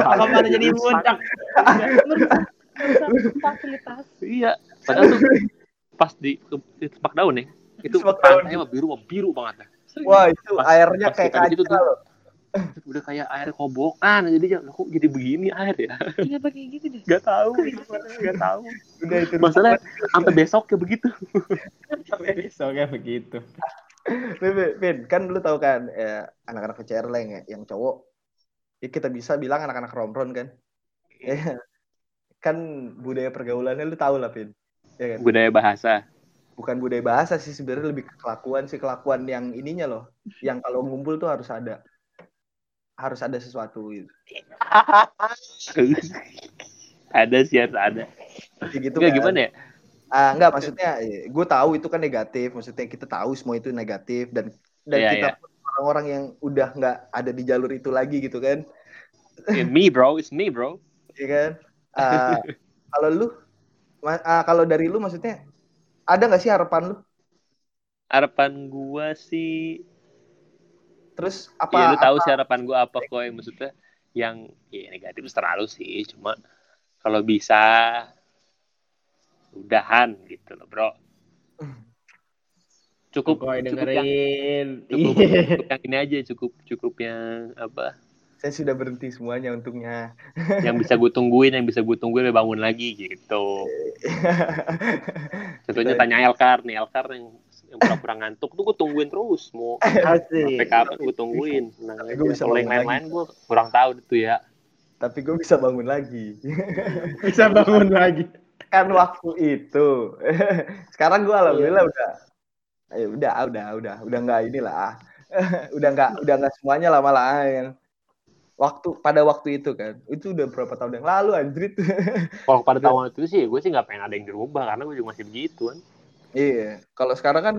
Apa mana jadi fasilitas Iya. Padahal tuh pas di, di sepak daun ya, itu pantainya mah biru mah biru banget. dah. wah itu Pas- airnya pas kayak situ kaca tuh. loh Udah kayak air kobokan jadi kok jadi begini air ya? kenapa kayak gitu deh Gak tahu, gak tahu. udah itu Masalah sampai besok ya begitu. Sampai besoknya begitu. Pin, Pin, Pin, kan lu tahu kan ya, anak-anak VCR lah yang, yang cowok ya kita bisa bilang anak-anak romron kan ya. kan budaya pergaulannya lu tahu lah Pin ya kan budaya bahasa bukan budaya bahasa sih sebenarnya lebih ke kelakuan sih kelakuan yang ininya loh yang kalau ngumpul tuh harus ada harus ada sesuatu gitu. Ada sih harus ada. Kayak gitu Enggak kan. gimana ya? Ah, enggak maksudnya gue tahu itu kan negatif. Maksudnya kita tahu semua itu negatif dan dan Iya, kita iya. pun orang-orang yang udah nggak ada di jalur itu lagi gitu kan. It's me bro. It's me bro. Ya kan? Ah, kalau lu ah, kalau dari lu maksudnya ada nggak sih harapan lu? Harapan gua sih terus apa Iya lu tahu apa- sih harapan gua apa kok yang maksudnya yang ya negatif terlalu sih cuma kalau bisa udahan gitu loh bro cukup Koi cukup yang dengerin. cukup, Iya. cukup yang ini aja cukup cukup yang apa saya sudah berhenti semuanya untungnya yang bisa gue tungguin yang bisa gue tungguin bangun lagi gitu contohnya tanya Elkar nih Elkar yang yang pura-pura ngantuk tuh gue tungguin terus mau sampai kapan gue tungguin? Aja. gua bisa kalau yang lain-lain gue kurang tahu itu ya. Tapi gue bisa bangun lagi. Bisa bangun lagi. kan waktu itu. Sekarang gue alhamdulillah udah eh, udah udah udah udah nggak inilah. Udah nggak udah nggak semuanya lah malah yang waktu pada waktu itu kan. Itu udah berapa tahun yang lalu anjrit. Kalau pada tahun itu sih gue sih nggak pengen ada yang dirubah karena gue juga masih begitu kan iya kalau sekarang kan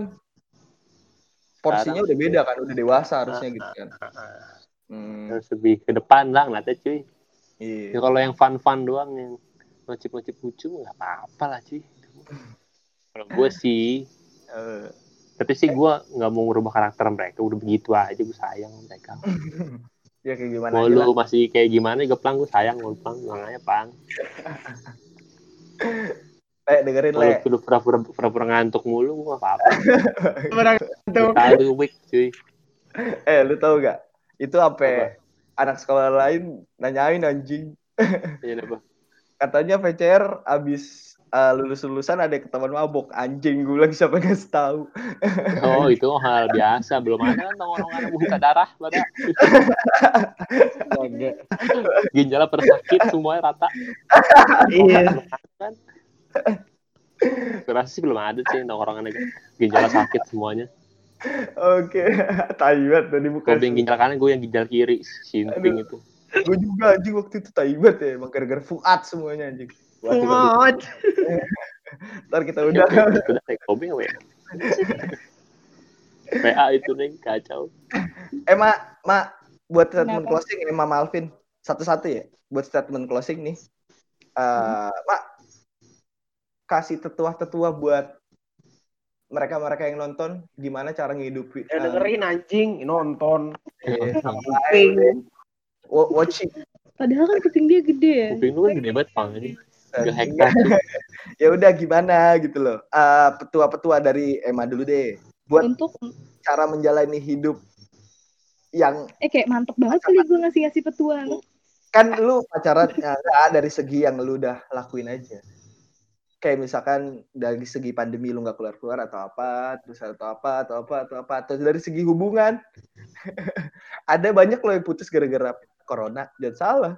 porsinya Sekarang udah beda kan udah dewasa harusnya gitu kan. hmm, harus lebih ke depan lah ngeliatnya cuy. Iya. Ya kalau yang fun-fun doang yang ngocip-ngocip lucu nggak apa-apa lah cuy. Kalau gue sih Eh, tapi sih gue nggak mau merubah karakter mereka udah begitu aja gue sayang mereka. Ya kayak gimana mau lu masih kayak gimana juga plang gue sayang plang bilang aja plang Le, dengerin le. Lu pura-pura pura-pura ngantuk mulu nggak apa-apa. Orang tuh. tahu week cuy. Eh lu tau gak itu Apa? apa? anak sekolah lain nanyain anjing. Iya, apa? katanya VCR abis uh, lulus lulusan ada ketahuan mabok. Anjing gue bilang siapa yang ngasih tahu. Oh itu hal biasa. Belum ada kan tongkrongan buka darah pada ginjalnya persakit semuanya rata. Iya. kan Kurasa sih belum ada sih tongkrongan ginjalnya sakit semuanya. Oke taibat tadi bukan kalau yang ginjal kanan gue yang ginjal kiri sinting itu. Gue juga anjing waktu itu taibat ya emang gara-gara fuat semuanya anjing. Kuat. ntar kita udah. udah kayak kobe ya PA itu nih kacau. Eh mak mak buat statement Kenapa? closing ini Mama Alvin satu-satu ya buat statement closing nih. Eh, mak kasih tetua-tetua buat mereka-mereka yang nonton gimana cara ngehidupi Ya eh, dengerin anjing, nonton. eh, Kuping. wa- watching Padahal kan kuping dia gede ya. kuping lu kan gede banget pang ini Eh, tuh. ya udah gimana gitu loh Eh, petua-petua dari Emma dulu deh buat Untuk cara menjalani hidup yang eh kayak mantep banget kali gue ngasih-ngasih petua. kan lu pacaran ya, dari segi yang lu udah lakuin aja kayak misalkan dari segi pandemi lu nggak keluar keluar atau apa terus atau apa atau apa atau apa atau dari segi hubungan ada banyak loh yang putus gara-gara corona dan salah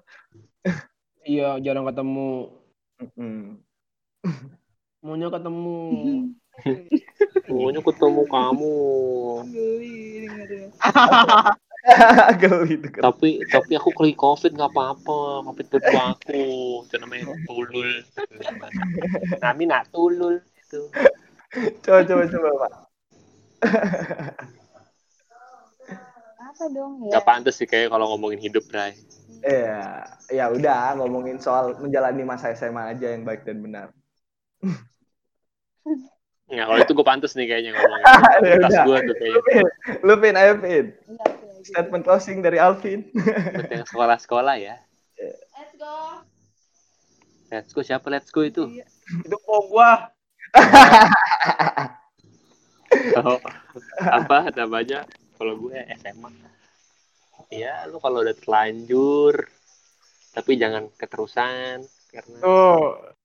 Iya, jarang ketemu. Mm-mm. Maunya ketemu. maunya ketemu kamu Geli dengerin. Geli tuh kan. tapi tapi aku kali covid nggak apa-apa covid betul aku itu namanya tulul kami nak tulul itu coba coba coba pak Apa dong ya? nggak pantas sih kayak kalau ngomongin hidup Bray ya ya udah ngomongin soal menjalani masa SMA aja yang baik dan benar nggak kalau itu gue pantas nih kayaknya ngomongin Ya tas udah. gue tuh kayaknya lu pin ayo pin lagi. Statement closing dari Alvin buat yang sekolah-sekolah ya Let's go. let's go siapa let's go itu Iya. Itu kok gua. Oh, apa namanya kalau gue SMA ya lu kalau udah terlanjur tapi jangan keterusan karena Tuh.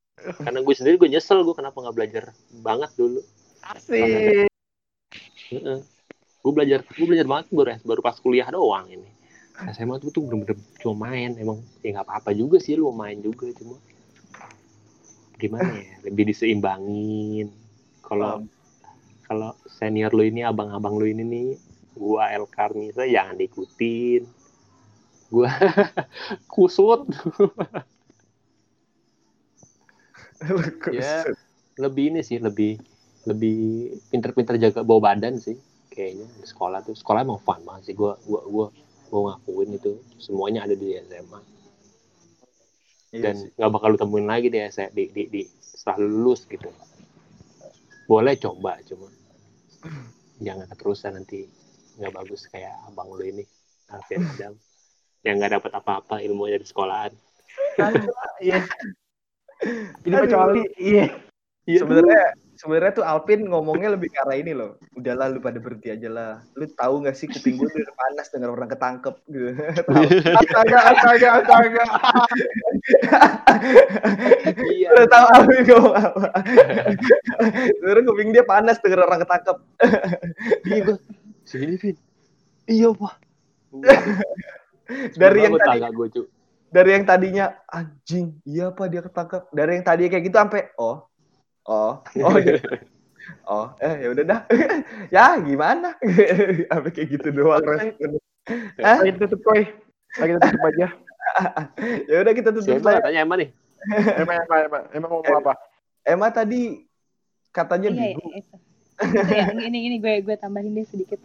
karena gue sendiri gue nyesel gue kenapa nggak belajar banget dulu Asik. Gue belajar gue belajar banget baru baru pas kuliah doang ini. SMA tuh tuh bener-bener cuma main emang ya nggak apa-apa juga sih lu main juga cuma gimana ya lebih diseimbangin. Kalau kalau senior lu ini abang-abang lu ini nih gua El Karnisa jangan diikutin. Gua kusut. Ya. lebih ini sih lebih lebih pinter-pinter jaga bawa badan sih kayaknya di sekolah tuh sekolah emang fun banget sih gua gua gua gua ngakuin itu semuanya ada di SMA Iya dan nggak bakal lu temuin lagi di SMA di, di, di setelah lulus gitu boleh coba cuma jangan keterusan nanti nggak bagus kayak abang lu ini Alfian Adam yang nggak dapat apa-apa ilmunya dari sekolahan Iya. Ini Aduh. kecuali iya. sebenarnya sebenarnya tuh Alvin ngomongnya lebih ke arah ini loh. Udahlah lu pada berhenti aja lah. Lu tahu nggak sih kuping gue udah panas dengan orang ketangkep gitu. Tahu. Astaga, astaga, astaga. iya. Udah tahu Alvin ngomong apa. Sebenarnya kuping dia panas dengan orang ketangkep. Iya gua sini Vin. Iya pak. Dari yang tadi gue dari yang tadinya anjing iya apa dia ketangkep. Dari yang tadi kayak gitu sampai oh oh oh gitu. oh eh ya udah dah ya gimana sampai kayak gitu doang respon? Lagi tutup koi. Lagi tutup aja. ya udah kita tutup siapa tanya emang nih Emang emang emang, emang ngomong apa? Emma tadi katanya Iya, bingung iya, itu. Itu ya, ini ini gue gue tambahin deh sedikit.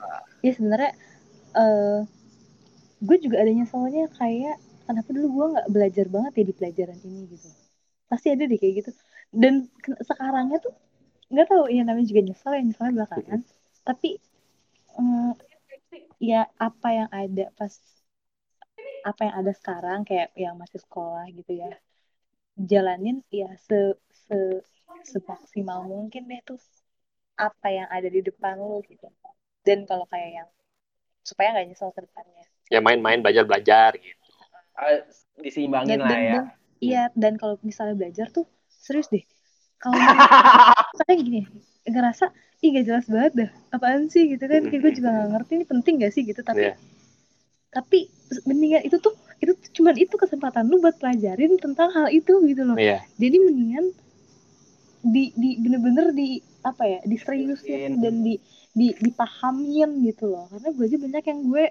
Ya sebenarnya eh gue juga ada nyeselnya kayak kenapa dulu gue nggak belajar banget ya di pelajaran ini gitu. Pasti ada deh kayak gitu. Dan sekarangnya tuh nggak tahu ya namanya juga nyesel ya nyeselnya belakangan. Tapi eh, ya apa yang ada pas apa yang ada sekarang kayak yang masih sekolah gitu ya jalanin ya se se semaksimal mungkin deh tuh apa yang ada di depan lu gitu. Dan kalau kayak yang supaya nggak nyesel ke depannya. Ya main-main belajar belajar gitu. Ah, Diseimbangin dan, lah dan, ya. dan- iya dan kalau misalnya belajar tuh serius deh. Kalau kayak gini ngerasa ih gak jelas banget dah apaan sih? Gitu kan. Kayak gue juga gak ngerti ini penting gak sih? Gitu. Tapi Iya. tapi mendingan itu tuh itu tuh cuman itu kesempatan lu buat pelajarin tentang hal itu gitu loh. Iya. Jadi mendingan di di bener-bener di apa ya diseriusin dan di di dipahamin gitu loh. Karena gue aja banyak yang gue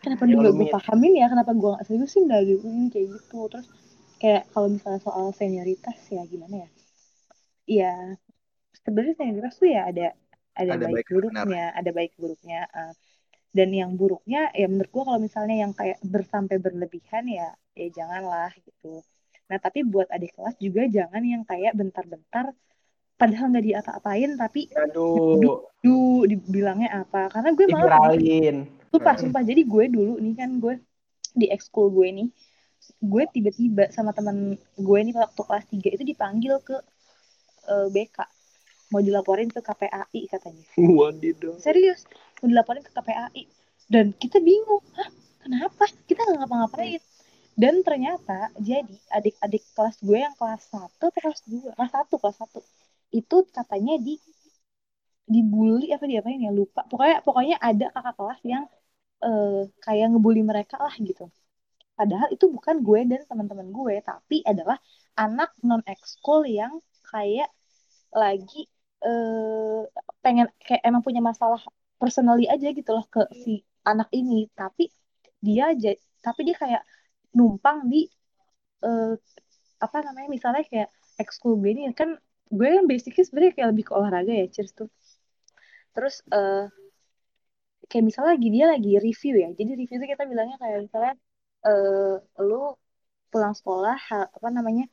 kenapa dulu gue pahamin ya? Kenapa gue gak seriusin dah? Gitu. Ini kayak gitu. Terus kayak kalau misalnya soal senioritas ya gimana ya? Ya sebenarnya senioritas tuh ya ada ada, Ada baik baik buruknya ada baik buruknya eh. dan yang buruknya ya menurut gue kalau misalnya yang kayak bersampai berlebihan ya ya janganlah gitu. Nah tapi buat adik kelas juga jangan yang kayak bentar-bentar padahal nggak diapa-apain tapi Aduh, du dibilangnya apa? Karena gue malah sumpah sumpah. Jadi gue dulu nih kan gue di ekskul gue nih gue tiba-tiba sama teman gue nih waktu kelas 3 itu dipanggil ke eh, BK mau dilaporin ke KPAI katanya. Wadidaw serius mau dilaporin ke KPAI dan kita bingung hah kenapa? Kita nggak ngapa-ngapain. Dan ternyata jadi adik-adik kelas gue yang kelas 1 atau kelas 2 kelas 1 kelas 1 itu katanya di dibully apa diapain ya lupa. Pokoknya pokoknya ada kakak kelas yang eh, kayak ngebully mereka lah gitu padahal itu bukan gue dan teman-teman gue tapi adalah anak non ekskul yang kayak lagi eh pengen kayak emang punya masalah personally aja gitu loh ke si anak ini. Tapi dia ja- tapi dia kayak numpang di eh apa namanya misalnya kayak ekskul gue ini. Kan gue kan basicnya sebenarnya kayak lebih ke olahraga ya cheers tuh. Terus eh kayak misalnya lagi dia lagi review ya. Jadi review itu kita bilangnya kayak misalnya eh lu pulang sekolah ha- apa namanya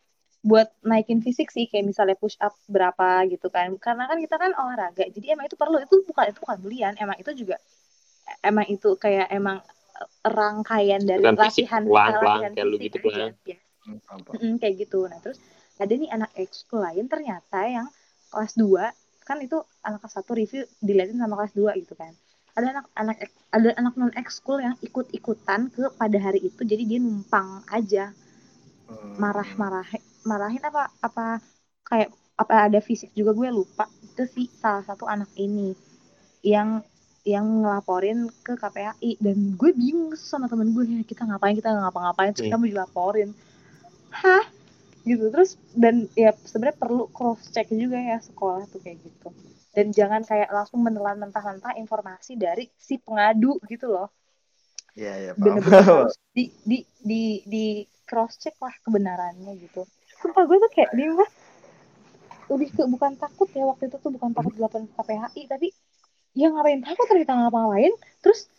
buat naikin fisik sih kayak misalnya push up berapa gitu kan karena kan kita kan olahraga jadi emang itu perlu itu bukan itu bukan belian emang itu juga emang itu kayak emang eh, rangkaian dari Bukan latihan pelan-pelan, latihan kayak lu fisik gitu, aja. pelan. Ya, Hmm. Mm-mm, kayak gitu. Nah, terus ada nih anak ekskul lain ternyata yang kelas 2 kan itu anak kelas 1 review dilihatin sama kelas 2 gitu kan. Ada anak anak ada anak non ekskul yang ikut-ikutan ke pada hari itu jadi dia numpang aja. Hmm. marah-marah marahin apa apa kayak apa ada fisik juga gue lupa. Itu sih salah satu anak ini yang yang ngelaporin ke KPAI dan gue bingung sama temen gue ya kita ngapain kita ngapa-ngapain terus kita mau dilaporin. Hah? Gitu terus dan ya sebenarnya perlu cross check juga ya sekolah tuh kayak gitu dan jangan kayak langsung menelan mentah-mentah informasi dari si pengadu gitu loh. Iya, iya, bener-bener di di di di cross check lah kebenarannya gitu. Sumpah gue tuh kayak dia lebih ke bukan takut ya waktu itu tuh bukan takut delapan KPHI tapi ya ngapain takut ternyata ngapain terus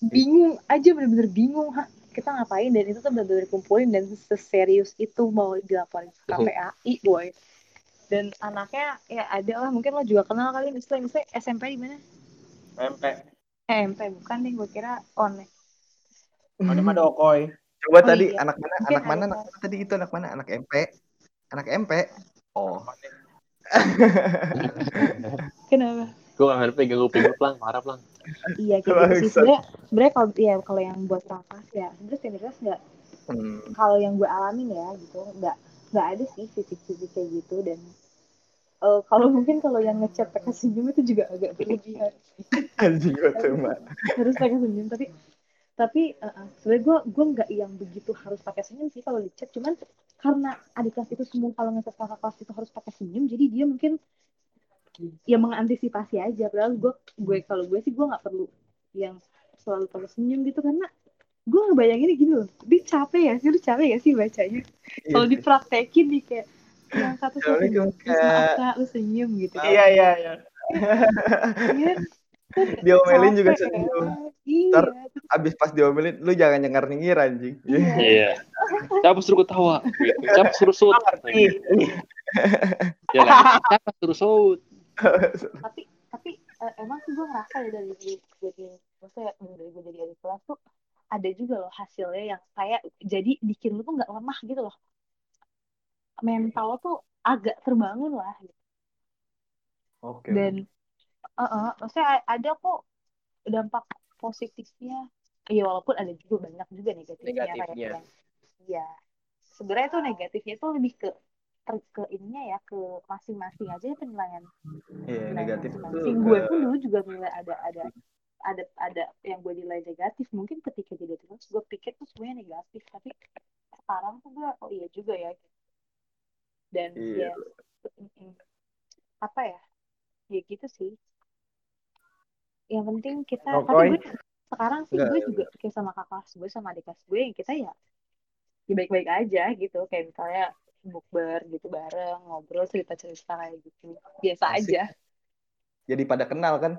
bingung aja bener-bener bingung Hah, kita ngapain? Dan itu tuh bener-bener kumpulin dan seserius itu mau dilaporin ke KPAI boy dan anaknya ya ada lah mungkin lo juga kenal kali misalnya misalnya SMP di mana MP. eh, MP bukan deh gue kira on ya. Ada mah Dokoy. Coba Oh, tadi iya. anak mana? Mungkin Anak mana? Anak mana tadi itu anak mana? Anak MP. Anak MP. Oh. kenapa Gue gak ngerti kuping lu pelang, parah pelang. Iya kayak gitu sih. Bangsat. Sebenarnya sebenarnya kalau ya kalau yang buat rakas ya sebenarnya standaris nggak Hmm. kalau yang gue alamin ya gitu nggak nggak ada sih fisik-fisik kayak gitu dan eh, kalau mungkin kalau yang ngechat pakai senyum itu juga agak berlebihan. Anjing harus pakai senyum tapi tapi eh, sebenarnya gue gue nggak yang begitu harus pakai senyum sih kalau di chat. Cuman karena adik kelas itu semua kalau ngechat kakak kelas itu harus pakai senyum jadi dia mungkin ya mengantisipasi aja. Padahal gue gue kalau gue sih gue nggak perlu yang selalu pakai senyum gitu karena gue ngebayanginnya gini loh dia capek ya sih lu capek ya sih bacanya kalau dipraktekin di kayak yang satu satu lu senyum gitu Iya iya iya. Iya, kan Diomelin juga senyum. iya Ntar- Abis pas diomelin, lu jangan nyengar-nyengir anjing. iya Iya. Siapa suruh ketawa? Gitu. Siapa suruh sut? Ngerti. Ya lah. Siapa suruh sut? tapi tapi eh, emang sih gue ngerasa ya dari gue jadi maksudnya dari gue jadi adik kelas tuh ada juga loh hasilnya yang kayak jadi bikin lu tuh nggak lemah gitu loh mental lo tuh agak terbangun lah gitu. Oke. dan eh, eh, maksudnya ada kok dampak positifnya iya walaupun ada juga banyak juga negatifnya kayak Negatifnya. yang iya sebenarnya tuh negatifnya tuh lebih ke ter- ke ininya ya ke masing-masing aja ya penilaian Iya, nilai negatif itu. masing-masing. gue pun dulu juga nilai ada ada ada ada yang gue nilai negatif mungkin ketika jadi terus gue pikir tuh semuanya negatif tapi sekarang tuh gue oh iya juga ya. Dan Iya. ya apa ya? Ya gitu sih. Yang penting kita Oh, tapi gue sekarang sih gue juga kayak sama kakak gue sama adik kelas gue yang kita ya ya baik-baik aja gitu. Kayak misalnya bukber gitu bareng ngobrol cerita-cerita kayak gitu. Biasa Asik. aja. Jadi pada kenal kan?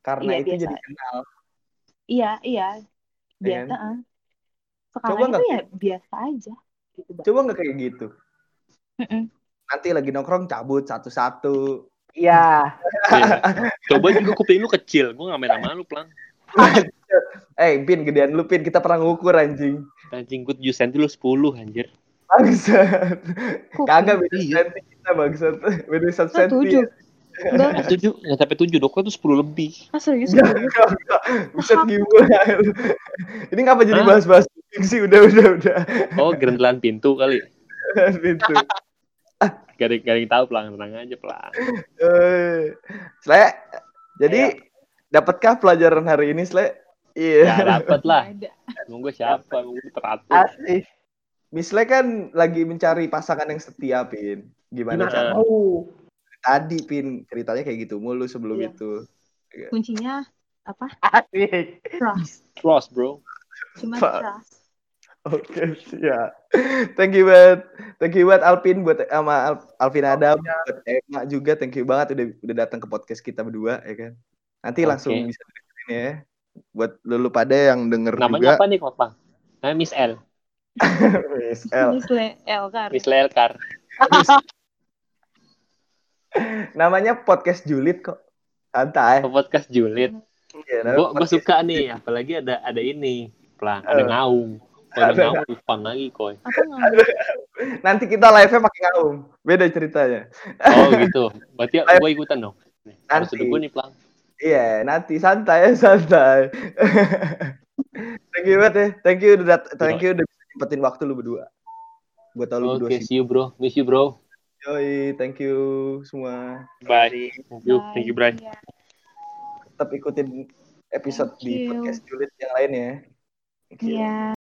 Karena Iya, itu biasa. jadi kenal. Iya, iya. Ya Biasa. kan? Sekarang Coba itu nggak? ya biasa aja. Gitu. Coba nggak kayak gitu? Mm-mm. Nanti lagi nongkrong cabut satu-satu. Iya. Iya. Coba juga kuping lu kecil. Gue gak main sama lu pelang. Eh, Pin, gedean lu, Pin. Kita pernah ngukur, anjing. Anjing gue 7 cm lu 10 anjir. Bangsat. Kagak beda Iya. senti kita, bangsat. Beda satu Ah, senti. tujuh. Enggak, Eh, 7, nggak sampai 7 dok, itu 10 lebih. ah, serius. Enggak, serius. enggak, enggak. Buset gimana. Ini ngapa jadi bahas-bahas sih? Udah, udah, udah. Oh, gerendelan pintu kali. Gak ada, gak ada yang tahu pelang, tenang aja pelang. Eh, Sle, jadi dapatkah pelajaran hari ini, Sle? Iya. Ya dapet lah. Emang gue siapa? Emang gue teratur. Asik. Miss Le kan lagi mencari pasangan yang setia, Pin. Gimana Gimana? cara? Oh. Tadi, Pin, ceritanya kayak gitu mulu sebelum Iya. itu. Kuncinya apa? Asik. Trust. Trust bro. Cuma trust. Oke, siap. Thank you banget. Thank you banget Alpin buat sama Al- Alvin Adam, buat Emma juga. Thank you banget udah udah datang ke podcast kita berdua, ya kan. Nanti Oke. langsung bisa dengerin ya. Buat lulu pada yang denger Namanya juga. apa nih Kopang? Nah, Miss L. Miss L. Miss Le Elkar. Miss Lelkar. Namanya podcast Julid kok. Santai. Podcast Julid. Iya, Gue gue podcast- suka nih, apalagi ada ada ini. Pelang, ada Eh. ngaung. Kalau ada Ada ngaung, fun lagi nggak? Nanti kita live-nya pakai ngaum. Beda ceritanya. Oh gitu. Berarti gue ikutan dong. Nih, Harus Nanti. gue nih pelang. Iya, nanti santai santai. thank you banget ya. Thank you udah dat- thank you udah nyempetin waktu lu berdua. Gue tau lu Oke, berdua sih. see you bro. Miss you bro. Yoi, thank you semua. Bye. Thank you, thank you, Bray. Iya. Tetap ikutin episode Thank di you. podcast Julid yang lain ya. Iya.